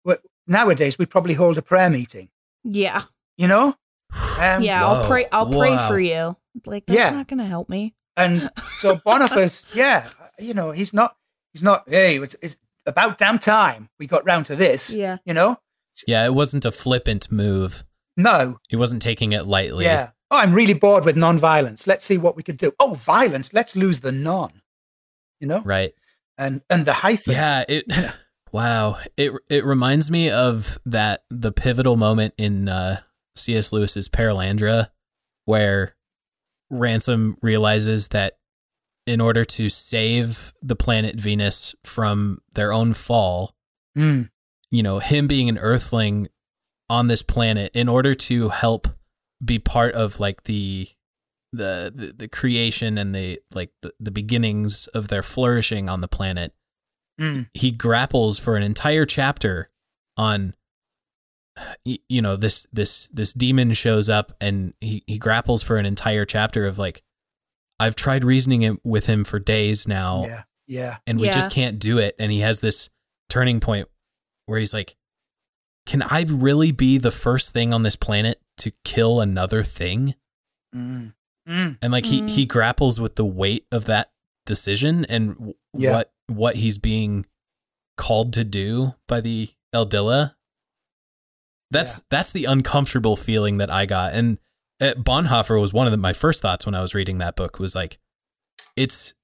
Well, nowadays, we'd probably hold a prayer meeting. Yeah. You know? Um, yeah. I'll Whoa. pray. I'll pray for you. Like that's Yeah. not gonna help me. And so Boniface, yeah, you know, he's not, he's not. Hey, it's, it's about damn time we got round to this. Yeah. You know? Yeah, it wasn't a flippant move. No. He wasn't taking it lightly. Yeah. Oh, I'm really bored with non-violence. Let's see what we could do. Oh, violence. Let's lose the non. You know? Right. And and the hyphen. Yeah, it wow. It it reminds me of that the pivotal moment in uh C.S. Lewis's Perelandra where Ransom realizes that in order to save the planet Venus from their own fall, Mm. you know, him being an earthling on this planet in order to help be part of like the the the, the creation and the like the, the beginnings of their flourishing on the planet. Mm. He grapples for an entire chapter on you know this this this demon shows up and he he grapples for an entire chapter of like I've tried reasoning it with him for days now Yeah. Yeah. and we just can't do it. And he has this turning point where he's like, "Can I really be the first thing on this planet to kill another thing?" Mm. Mm. And like Mm. he he grapples with the weight of that decision and w- Yeah. what what he's being called to do by the Eldila. That's Yeah. that's the uncomfortable feeling that I got. And uh, Bonhoeffer was one of the, my first thoughts when I was reading that book was like, it's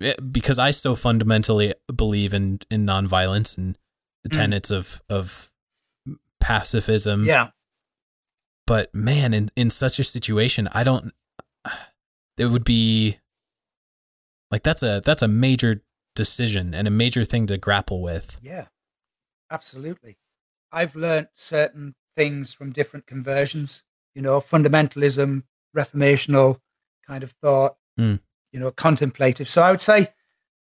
it- because I so fundamentally believe in in nonviolence and the Mm. tenets of of pacifism. Yeah. But man, in in such a situation, I don't. It would be like that's a that's a major decision and a major thing to grapple with. Yeah. Absolutely. I've learnt certain things from different conversions, you know, fundamentalism, reformational kind of thought, Mm. you know, contemplative. So I would say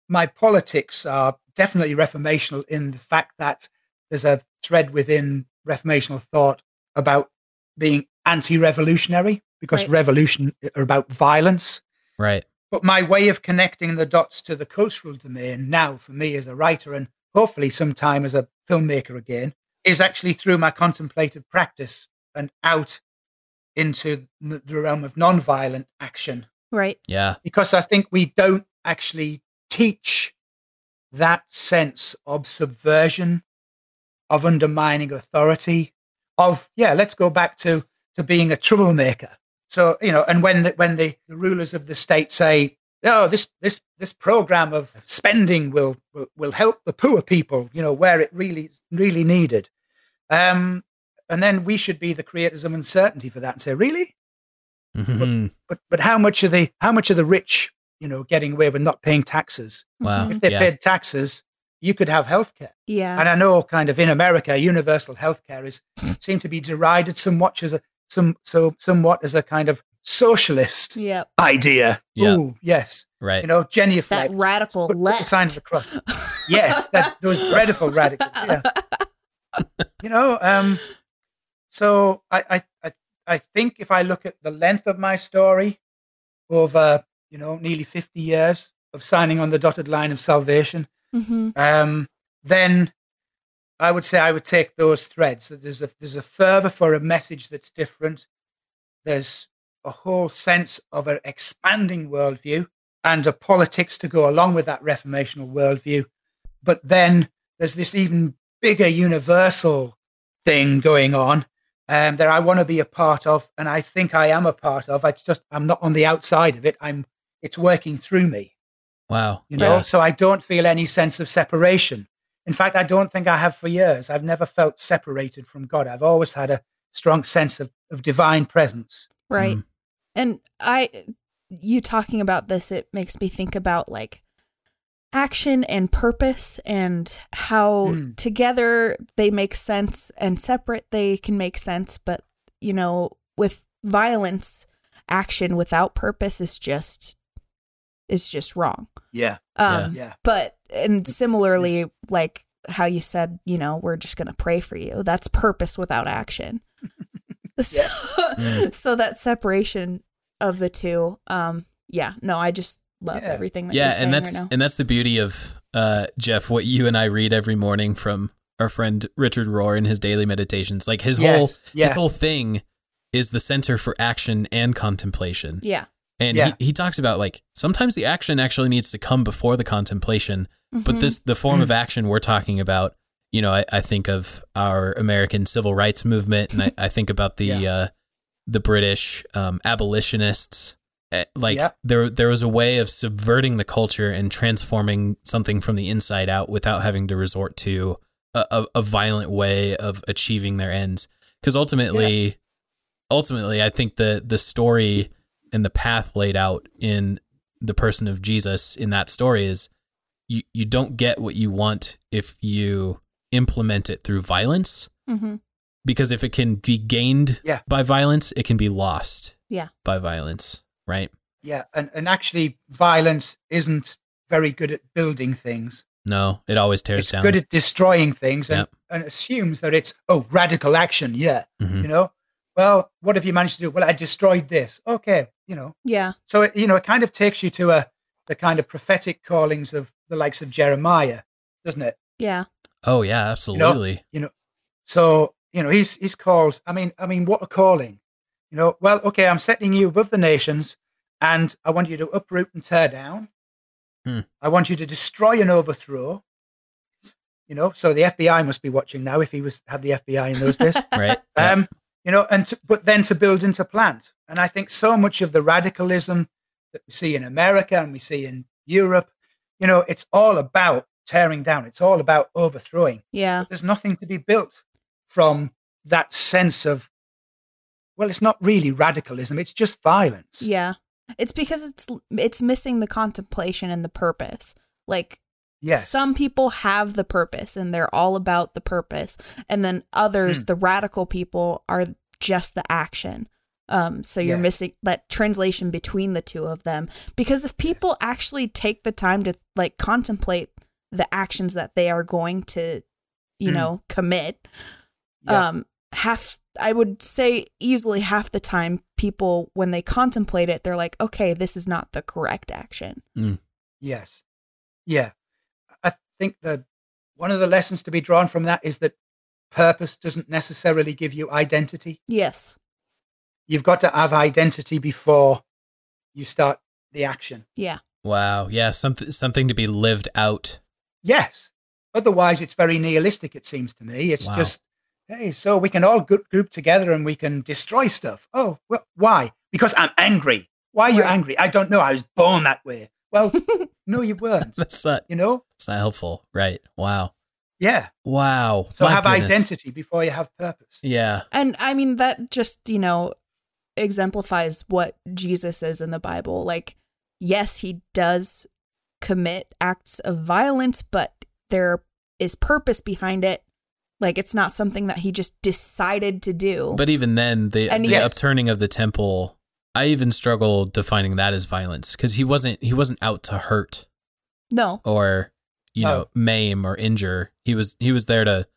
my politics are definitely reformational in the fact that there's a thread within reformational thought about being anti-revolutionary because Right. revolution are about violence Right. but my way of connecting the dots to the cultural domain now for me as a writer and hopefully sometime as a filmmaker again is actually through my contemplative practice and out into the the realm of non-violent action Right. Yeah. because I think we don't actually teach that sense of subversion, of undermining authority, of yeah, let's go back to to being a troublemaker. So you know, and when the, when the, the rulers of the state say, "Oh, this this this program of spending will will, will help the poor people," you know, where it really really needed, um, and then we should be the creators of uncertainty for that and say, "Really? Mhm. but but how much are the how much are the rich you know getting away with not paying taxes Wow. Mhm. if they Yeah. paid taxes you could have healthcare Yeah. and i know kind of in america universal healthcare is seem to be derided somewhat as a some so somewhat as a kind of socialist Yep. idea Yeah. oh yes Right. you know genuflect That radical put, put the left. sign of the cross yes that those dreadful radicals yeah you know um so I, I i i think if i look at the length of my story over you know nearly 50 years of signing on the dotted line of salvation hmm um then i would say i would take those threads that there's a there's a fervor for a message that's different there's a whole sense of an expanding worldview and a politics to go along with that reformational worldview but then there's this even bigger universal thing going on um, that I want to be a part of, and I think I am a part of. I just I'm not on the outside of it. I'm it's working through me, wow. you know. Yeah. So I don't feel any sense of separation. In fact, I don't think I have for years. I've never felt separated from God. I've always had a strong sense of, of divine presence. Right. Mm. And I, you talking about this, it makes me think about like action and purpose and how Mm. together they make sense and separate they can make sense. But, you know, with violence, action without purpose is just, is just wrong. Yeah, Um, yeah, but and similarly like how you said you know we're just going to pray for you that's purpose without action so, Mm. so that separation of the two um yeah no i just love Yeah. everything that yeah you're and that's right now and that's the beauty of uh jeff what you and i read every morning from our friend richard rohr in his daily meditations like his whole yeah. his whole thing is the center for action and contemplation yeah and Yeah. he, he talks about like sometimes the action actually needs to come before the contemplation but Mhm. this the form Mm. of action we're talking about you know I, I think of our american civil rights movement and i, I think about the Yeah. uh the british um, abolitionists Eh, like Yeah. there there was a way of subverting the culture and transforming something from the inside out without having to resort to a, a, a violent way of achieving their ends because ultimately ultimately i think the the story and the path laid out in the person of jesus in that story is you, you don't get what you want if you implement it through violence Mm-hmm. because if it can be gained Yeah. by violence, it can be lost Yeah. by violence, right? Yeah, and, and actually, violence isn't very good at building things. No, it always tears It's down. good at destroying things and, Yep. and assumes that it's, oh, radical action. Yeah. Mhm. You know, well, what have you managed to do? Well, I destroyed this. Okay. You know, Yeah. so, it, you know, it kind of takes you to a, the kind of prophetic callings of the likes of Jeremiah, doesn't it? Yeah. Oh yeah, absolutely. You know. So, you know, he's, he's called, I mean, I mean, what a calling, you know, well, okay, I'm setting you above the nations and I want you to uproot and tear down. Hmm. I want you to destroy and overthrow. You know, so the FBI must be watching now if he was had the FBI in those days. right? Yeah. um, you know, and to, but then to build and to plant. And I think so much of the radicalism that we see in America and we see in Europe, you know, it's all about tearing down. It's all about overthrowing. Yeah. There's nothing to be built from that sense of, well, it's not really radicalism. It's just violence. Yeah. It's because it's it's missing the contemplation and the purpose. Like Yes. some people have the purpose and they're all about the purpose, and then others, Hmm. the radical people, are just the action. Um, so you're Yes. missing that translation between the two of them because if people actually take the time to like contemplate the actions that they are going to, you Hmm. know, commit, Yeah. um half i would say easily half the time people when they contemplate it they're like okay this is not the correct action Yes. Yeah. I think that one of the lessons to be drawn from that is that purpose doesn't necessarily give you identity. yes You've got to have identity before you start the action. yeah Wow. Yeah. Something something to be lived out. Yes. Otherwise, it's very nihilistic, it seems to me. It's Wow. just, hey, so we can all group, group together and we can destroy stuff. Oh, well, why? Because I'm angry. Why are you Right. angry? I don't know. I was born that way. Well, no, you weren't. That's not. You know? That's not helpful. Right. Wow. Yeah. Wow. So My have goodness. identity before you have purpose. Yeah. and i mean that just you know exemplifies what jesus is in the bible like yes he does commit acts of violence but there is purpose behind it like it's not something that he just decided to do But even then, the And the yes. upturning of the temple, I even struggle defining that as violence because he wasn't he wasn't out to hurt no or you No. know maim or injure. He was he was there to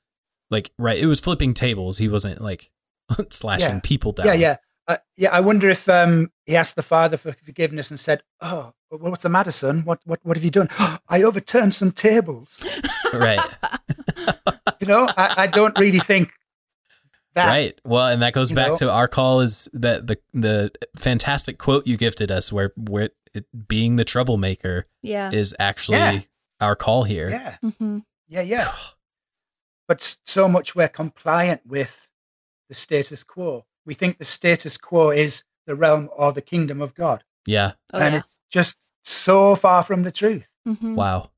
like right. It was flipping tables. He wasn't like slashing Yeah. people down. Yeah, yeah. Uh, yeah, I wonder if um, he asked the father for forgiveness and said, "Oh, well, what's the matter, son? What, what, what have you done? I overturned some tables." right. You know, I, I don't really think that. Right. Well, and that goes you back know? to our call is that the the fantastic quote you gifted us, where where it, being the troublemaker yeah is actually Yeah. our call here. Yeah, hmm yeah, yeah. But so much we're compliant with the status quo. We think the status quo is the realm or the kingdom of God, Yeah. oh, and yeah. it's just so far from the truth. Mhm. Wow.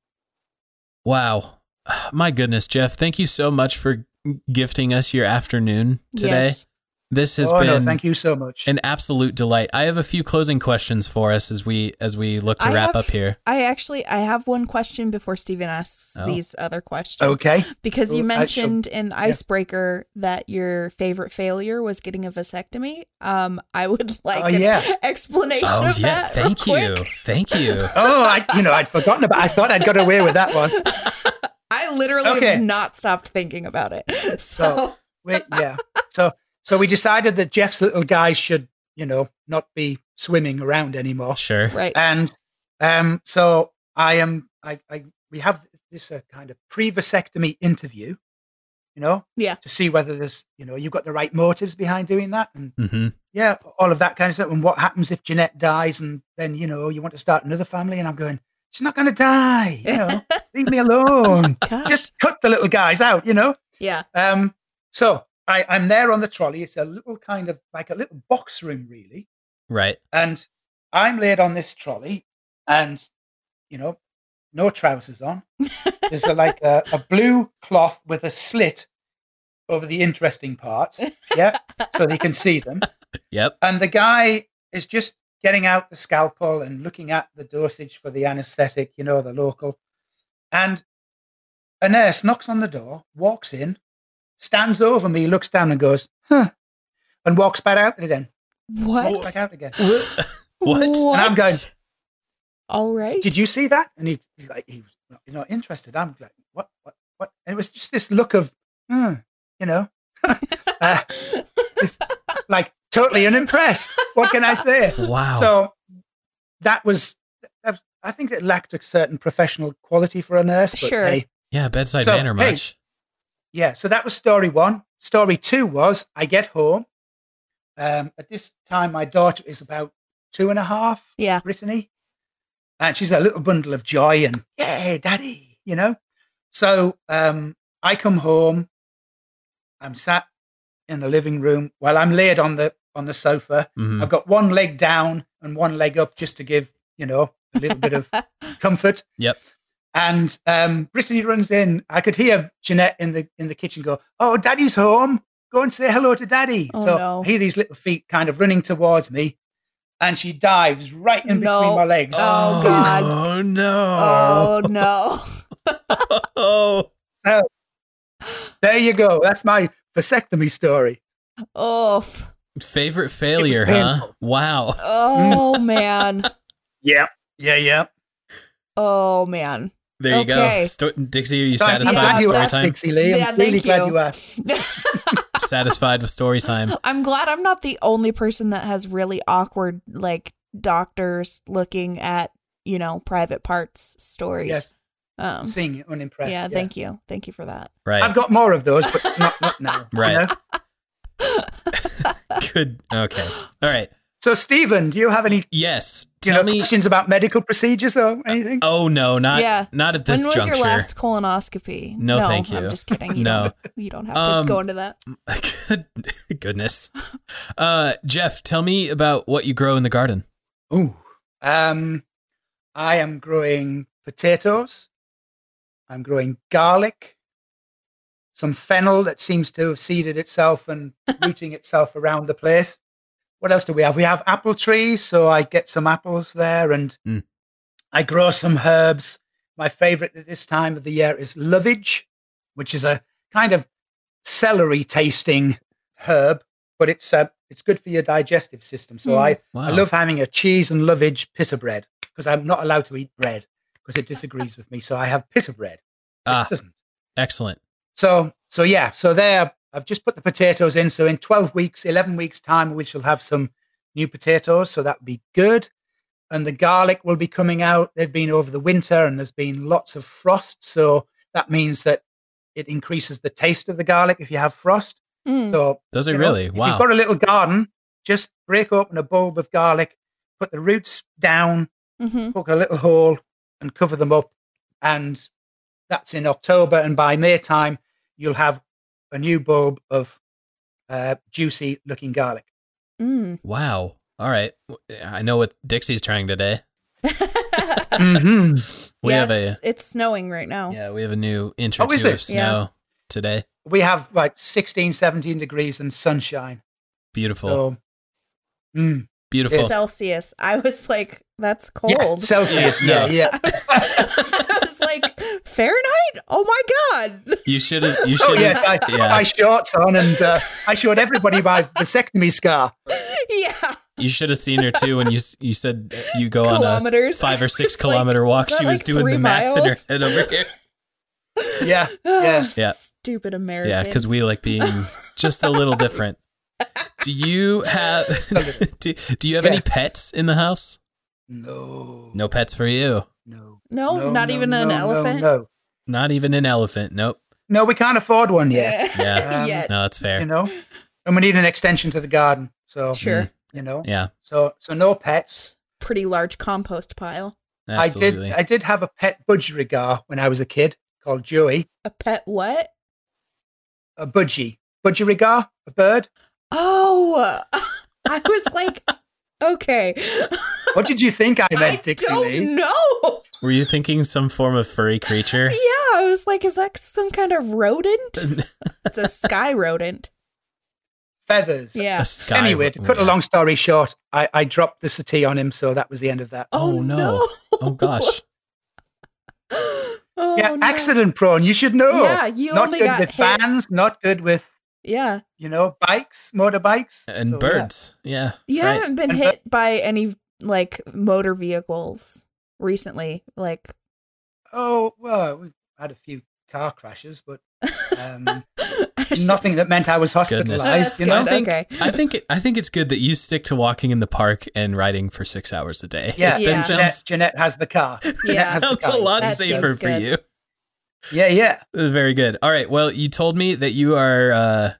Wow. My goodness, Jeff, thank you so much for gifting us your afternoon today. Yes. This has oh been no, thank you so much. an absolute delight. I have a few closing questions for us as we as we look to I wrap have- up here. I actually I have one question before Stephen asks Oh. these other questions. okay. Because you Well, I shall- mentioned in the icebreaker that your favorite failure was getting a vasectomy. Um, I would like Oh, an yeah. explanation Oh of yeah, that. real thank you. quick. Thank you. Oh, I, you know, I'd forgotten about. I thought I'd got away with that one. I literally Okay. have not stopped thinking about it. So, So, Wait, yeah. So, so we decided that Jeff's little guys should, you know, not be swimming around anymore. Sure. right. And um, so I am. I, I we have this uh, kind of pre-vasectomy interview, you know, Yeah. to see whether there's, you know, you've got the right motives behind doing that, and hmm yeah, all of that kind of stuff. And what happens if Jeanette dies, and then you know you want to start another family, and I'm going, she's not going to die, you know, leave me alone. Gosh. Just cut the little guys out, you know. yeah. Um, so I, I'm there on the trolley. It's a little kind of like a little box room, really. Right. And I'm laid on this trolley, and you know, no trousers on. There's a, like a, a blue cloth with a slit over the interesting parts, yeah, so they can see them. Yep. And the guy is just getting out the scalpel and looking at the dosage for the anesthetic, you know, the local. And a nurse knocks on the door, walks in, stands over me, looks down and goes, huh, and walks back out again. What? Walks back out again. what? And I'm going, All right. did you see that? And he, he's like, he was not, not interested. I'm like, what, what, what? And it was just this look of, hmm, you know, uh, like totally unimpressed. What can I say? Wow. So that was, that was- I think it lacked a certain professional quality for a nurse. But Sure. hey, yeah, bedside So, manner hey. much. Yeah. So that was story one. Story two was I get home. Um, at this time, my daughter is about two and a half. Yeah. Brittany. And she's a little bundle of joy and, yeah, daddy, you know? So um, I come home. I'm sat in the living room while I'm laid on the on the sofa. Mhm. I've got one leg down and one leg up just to give, you know, a little bit of comfort. Yep. And um, Brittany runs in. I could hear Jeanette in the in the kitchen go, "Oh, Daddy's home. Go and say hello to Daddy." Oh, so no. I hear these little feet kind of running towards me, and she dives right in No. between my legs. Oh, God. Oh no. Oh no. Oh. So there you go. That's my vasectomy story. Oh. Favorite failure, huh? Wow. Oh man. Yeah, yeah, yeah. Oh man. There you Okay. go. Sto- Dixie, are you So satisfied glad with story asked, time? Dixie Lee. I'm Yeah, really thank glad you. you asked. satisfied with story time. I'm glad I'm not the only person that has really awkward like doctors looking at, you know, private parts stories. Yes, Um seeing you unimpressed. yeah, thank you. Thank you for that. Right. I've got more of those, but not not now. you Right. know? Good. Okay. All right. So, Stephen, do you have any Yes. You Tell know me. questions about medical procedures or anything? Oh no, not Yeah. not at this juncture. when was juncture. your last colonoscopy? No, thank you. I'm just kidding. You No. don't, you don't have to Um, go into that. Good goodness. Uh, Jeff, tell me about what you grow in the garden. Ooh. Um, I am growing potatoes. I'm growing garlic. Some fennel that seems to have seeded itself and rooting itself around the place. What else do we have? We have apple trees, so I get some apples there, and Mm. I grow some herbs. My favorite at this time of the year is lovage, which is a kind of celery tasting herb, but it's uh, it's good for your digestive system. So Mm. I Wow. I love having a cheese and lovage pita bread because I'm not allowed to eat bread because it disagrees with me. So I have pita bread, Ah, doesn't. excellent. So so yeah, so there I've just put the potatoes in. So in 12 weeks, 11 weeks time, we shall have some new potatoes. So that would be good. And the garlic will be coming out. They've been over the winter and there's been lots of frost. So that means that it increases the taste of the garlic if you have frost. Mm. So Does it you know, really? If you've got a little garden, just break open a bulb of garlic, put the roots down, hmm poke a little hole, and cover them up. And that's in October. And by May time, you'll have a new bulb of uh, juicy looking garlic. Mm. Wow. All right. I know what Dixie's trying today. hmm We yeah, have a it's, it's snowing right now. yeah, we have a new intro Oh, is of snow today. We have like 16, 17 degrees and sunshine. Beautiful. So, mm, Beautiful. Celsius. I was like, that's yeah, cold. Celsius. Yeah, Yeah, no. yeah. I was, I was like, Fahrenheit? Oh my God. You should have you Oh should yes, I yeah. got my shorts on, and uh, I showed everybody my vasectomy scar. yeah. You should have seen her too when you you said you go on a five or six was like, kilometer walk. "Is She was like doing the math in her head over here. Yeah, yeah. Yeah. Stupid Americans. Yeah, because we like being just a little different. Do you have do, do you have any pets in the house? No, No pets for you. no, No, not even an no, elephant? No, Not even an elephant. Nope. no, we can't afford one yet. Yeah. Um, Yet. No, that's fair. You know, and we need an extension to the garden. So Sure. you know, Yeah, so so no pets. Pretty large compost pile. absolutely. I did I did have a pet budgerigar when I was a kid called Joey. A pet what? A budgie, budgerigar, a bird. Oh, I was like, okay. What did you think I I meant, Dixie don't Lee? know. Were you thinking some form of furry creature? Yeah, I was like, is that some kind of rodent? it's a sky rodent. Feathers. Yeah. A sky Anyway, to cut a long story short, I, I dropped the settee on him, so that was the end of that. Oh, oh no. Oh gosh. Oh, yeah, no. accident prone. You should know. Yeah, you not only good got with hit. vans, not good with Yeah. you know bikes, motorbikes, And So, birds. Yeah. You right. haven't been And- hit by any like motor vehicles recently. Like Oh well, we had a few car crashes, but um, nothing that meant I was hospitalized. Oh, you know, I think, Okay. I think I think it's good that you stick to walking in the park and riding for six hours a day. yeah. Yeah. Jeanette, sounds, Jeanette has the car. Jeanette Yeah. has the sounds car. a lot That safer for good. you. Yeah, yeah. This is Very good. All right. Well, you told me that you are uh,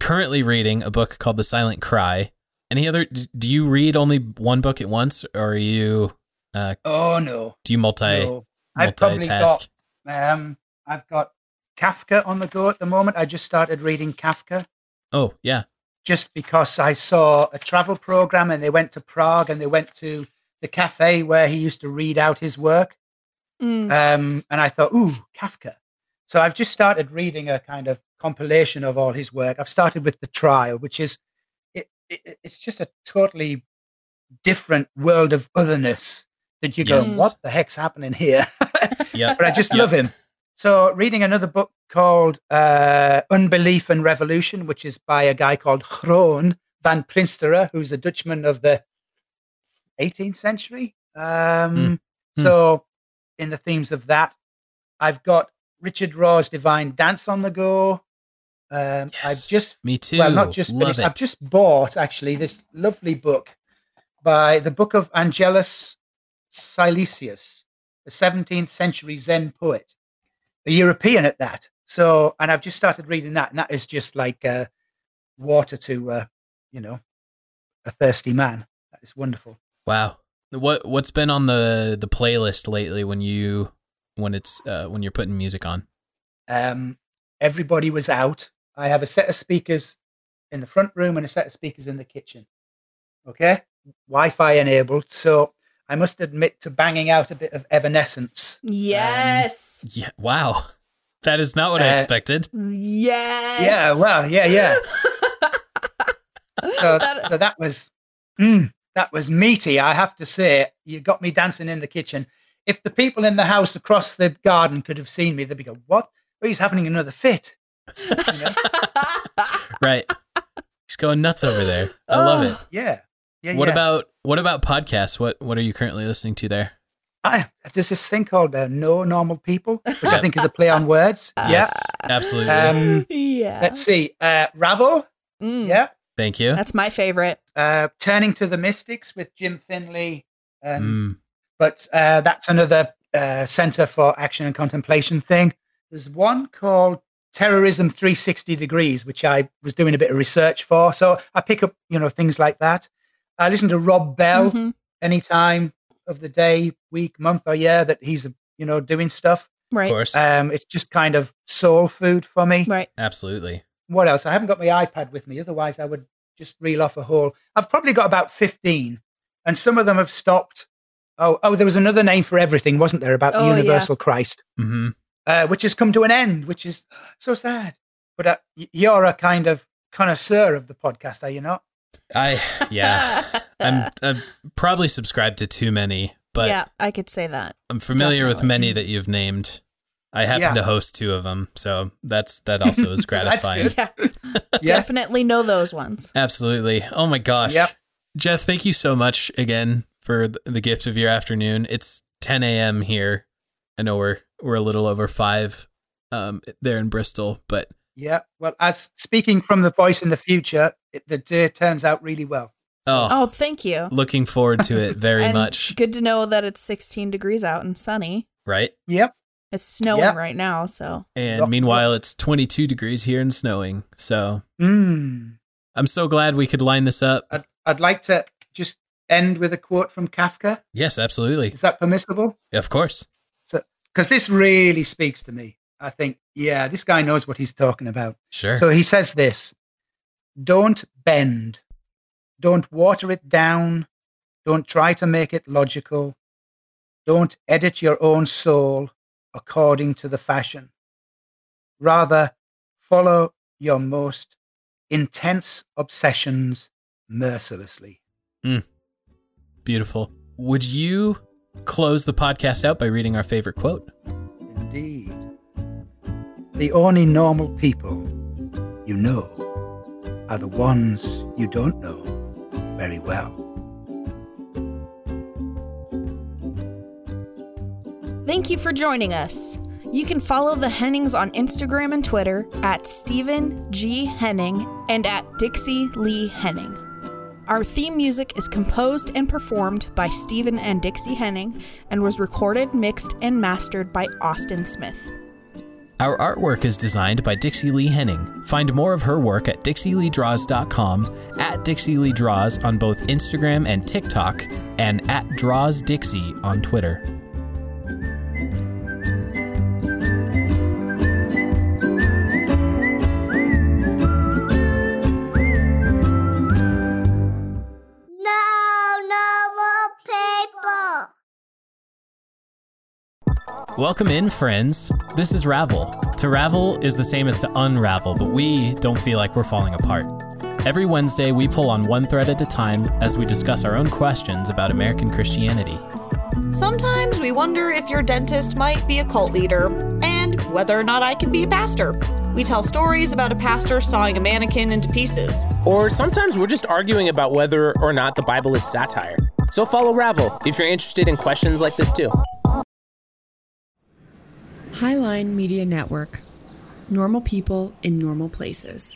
currently reading a book called The Silent Cry. Any other? Do you read only one book at once, or are you? Uh, Oh no, do you multi no. I've probably got um, I've got Kafka on the go at the moment. I just started reading Kafka. Oh yeah. just because I saw a travel program and they went to Prague and they went to the cafe where he used to read out his work. Mm. Um, and I thought, ooh, Kafka. So I've just started reading a kind of compilation of all his work. I've started with The Trial, which is, it, it, it's just a totally different world of otherness that you Yes. go, what the heck's happening here? Yeah. but I just Yep. love him. So, reading another book called uh, Unbelief and Revolution, which is by a guy called Groen van Prinsterer, who's a Dutchman of the 18th century. Um, Hmm. So, in the themes of that, I've got Richard Rohr's Divine Dance on the go. Um, I've Yes. just Me too. well, not just Love finished. it. I've just bought actually this lovely book by the Book of Angelus Silesius, the 17th century Zen poet, a European at that. So, and I've just started reading that, and that is just like uh, water to, uh, you know, a thirsty man. That is wonderful. Wow. What what's been on the the playlist lately when you when it's uh, when you're putting music on? Um, everybody was out. I have a set of speakers in the front room and a set of speakers in the kitchen. Okay, Wi-Fi enabled. So I must admit to banging out a bit of Evanescence. yes. Yeah. Wow. That is not what I Uh, expected. yes. Yeah, well, yeah, yeah. So, That- so that was mm, that was meaty. I have to say, you got me dancing in the kitchen. If the people in the house across the garden could have seen me, they'd be going, "What? Oh, he's having another fit." You know? Right. He's going nuts over there. I love it. Yeah, yeah. What yeah. about what about podcasts? What what are you currently listening to there? I, there's this thing called uh, No Normal People, which I think is a play on words. yeah. Yes, absolutely. Um, yeah. let's see. Uh, Ravel. Mm, Yeah. Thank you. That's my favorite. Uh, Turning to the Mystics with Jim Finley. Um, Mm, But uh, that's another uh, Center for Action and Contemplation thing. There's one called Terrorism 360 Degrees, which I was doing a bit of research for. So I pick up, you know, things like that. I listen to Rob Bell Mhm. any time of the day, week, month, or year that he's, you know, doing stuff. Right. Of course. Um, it's just kind of soul food for me. Right. absolutely. What else? I haven't got my iPad with me. Otherwise, I would just reel off a whole. I've probably got about 15, and some of them have stopped. Oh, oh, there was another name for everything, wasn't there, about Oh, the yeah. universal Christ, hmm uh, which has come to an end, which is so sad. But uh, you're a kind of connoisseur of the podcast, are you not? I yeah. I'm, I'm probably subscribed to too many, but yeah, I could say that. I'm familiar with many that you've named. I happen Yeah. to host two of them, so that's that also is That's gratifying. good. Yeah. Yeah. Definitely know those ones. Absolutely. Oh my gosh. Yep. Jeff, thank you so much again for the gift of your afternoon. It's 10 a.m. here. I know we're we're a little over five um, there in Bristol, but Yeah. Well, as speaking from the voice in the future, it, the day turns out really well. oh, Oh, thank you. looking forward to it very much. Good to know that it's 16 degrees out and sunny. Right? Yep. It's snowing Yeah. right now, so And meanwhile, it's 22 degrees here and snowing. So Mm. I'm so glad we could line this up. I'd, I'd like to just end with a quote from Kafka. Yes, absolutely. Is that permissible? Of course. So, because this really speaks to me. I think, yeah, this guy knows what he's talking about. Sure. So he says this Don't bend, don't water it down, don't try to make it logical, don't edit your own soul according to the fashion. Rather, follow your most intense obsessions mercilessly. Hmm. Beautiful. Would you close the podcast out by reading our favorite quote? indeed. The only normal people you know are the ones you don't know very well. Thank you for joining us. You can follow the Hennings on Instagram and Twitter at Stephen G. Henning and at Dixie Lee Henning. Our theme music is composed and performed by Stephen and Dixie Henning and was recorded, mixed, and mastered by Austin Smith. Our artwork is designed by Dixie Lee Henning. Find more of her work at dixieleedraws.com, at Dixie Lee Draws on both Instagram and TikTok, and at DrawsDixie on Twitter. Welcome in, friends. This is Ravel. To ravel is the same as to unravel, but we don't feel like we're falling apart. Every Wednesday, we pull on one thread at a time as we discuss our own questions about American Christianity. Sometimes we wonder if your dentist might be a cult leader and whether or not I can be a pastor. We tell stories about a pastor sawing a mannequin into pieces. Or sometimes we're just arguing about whether or not the Bible is satire. So follow Ravel if you're interested in questions like this too. Highline Media Network. Normal people in normal places.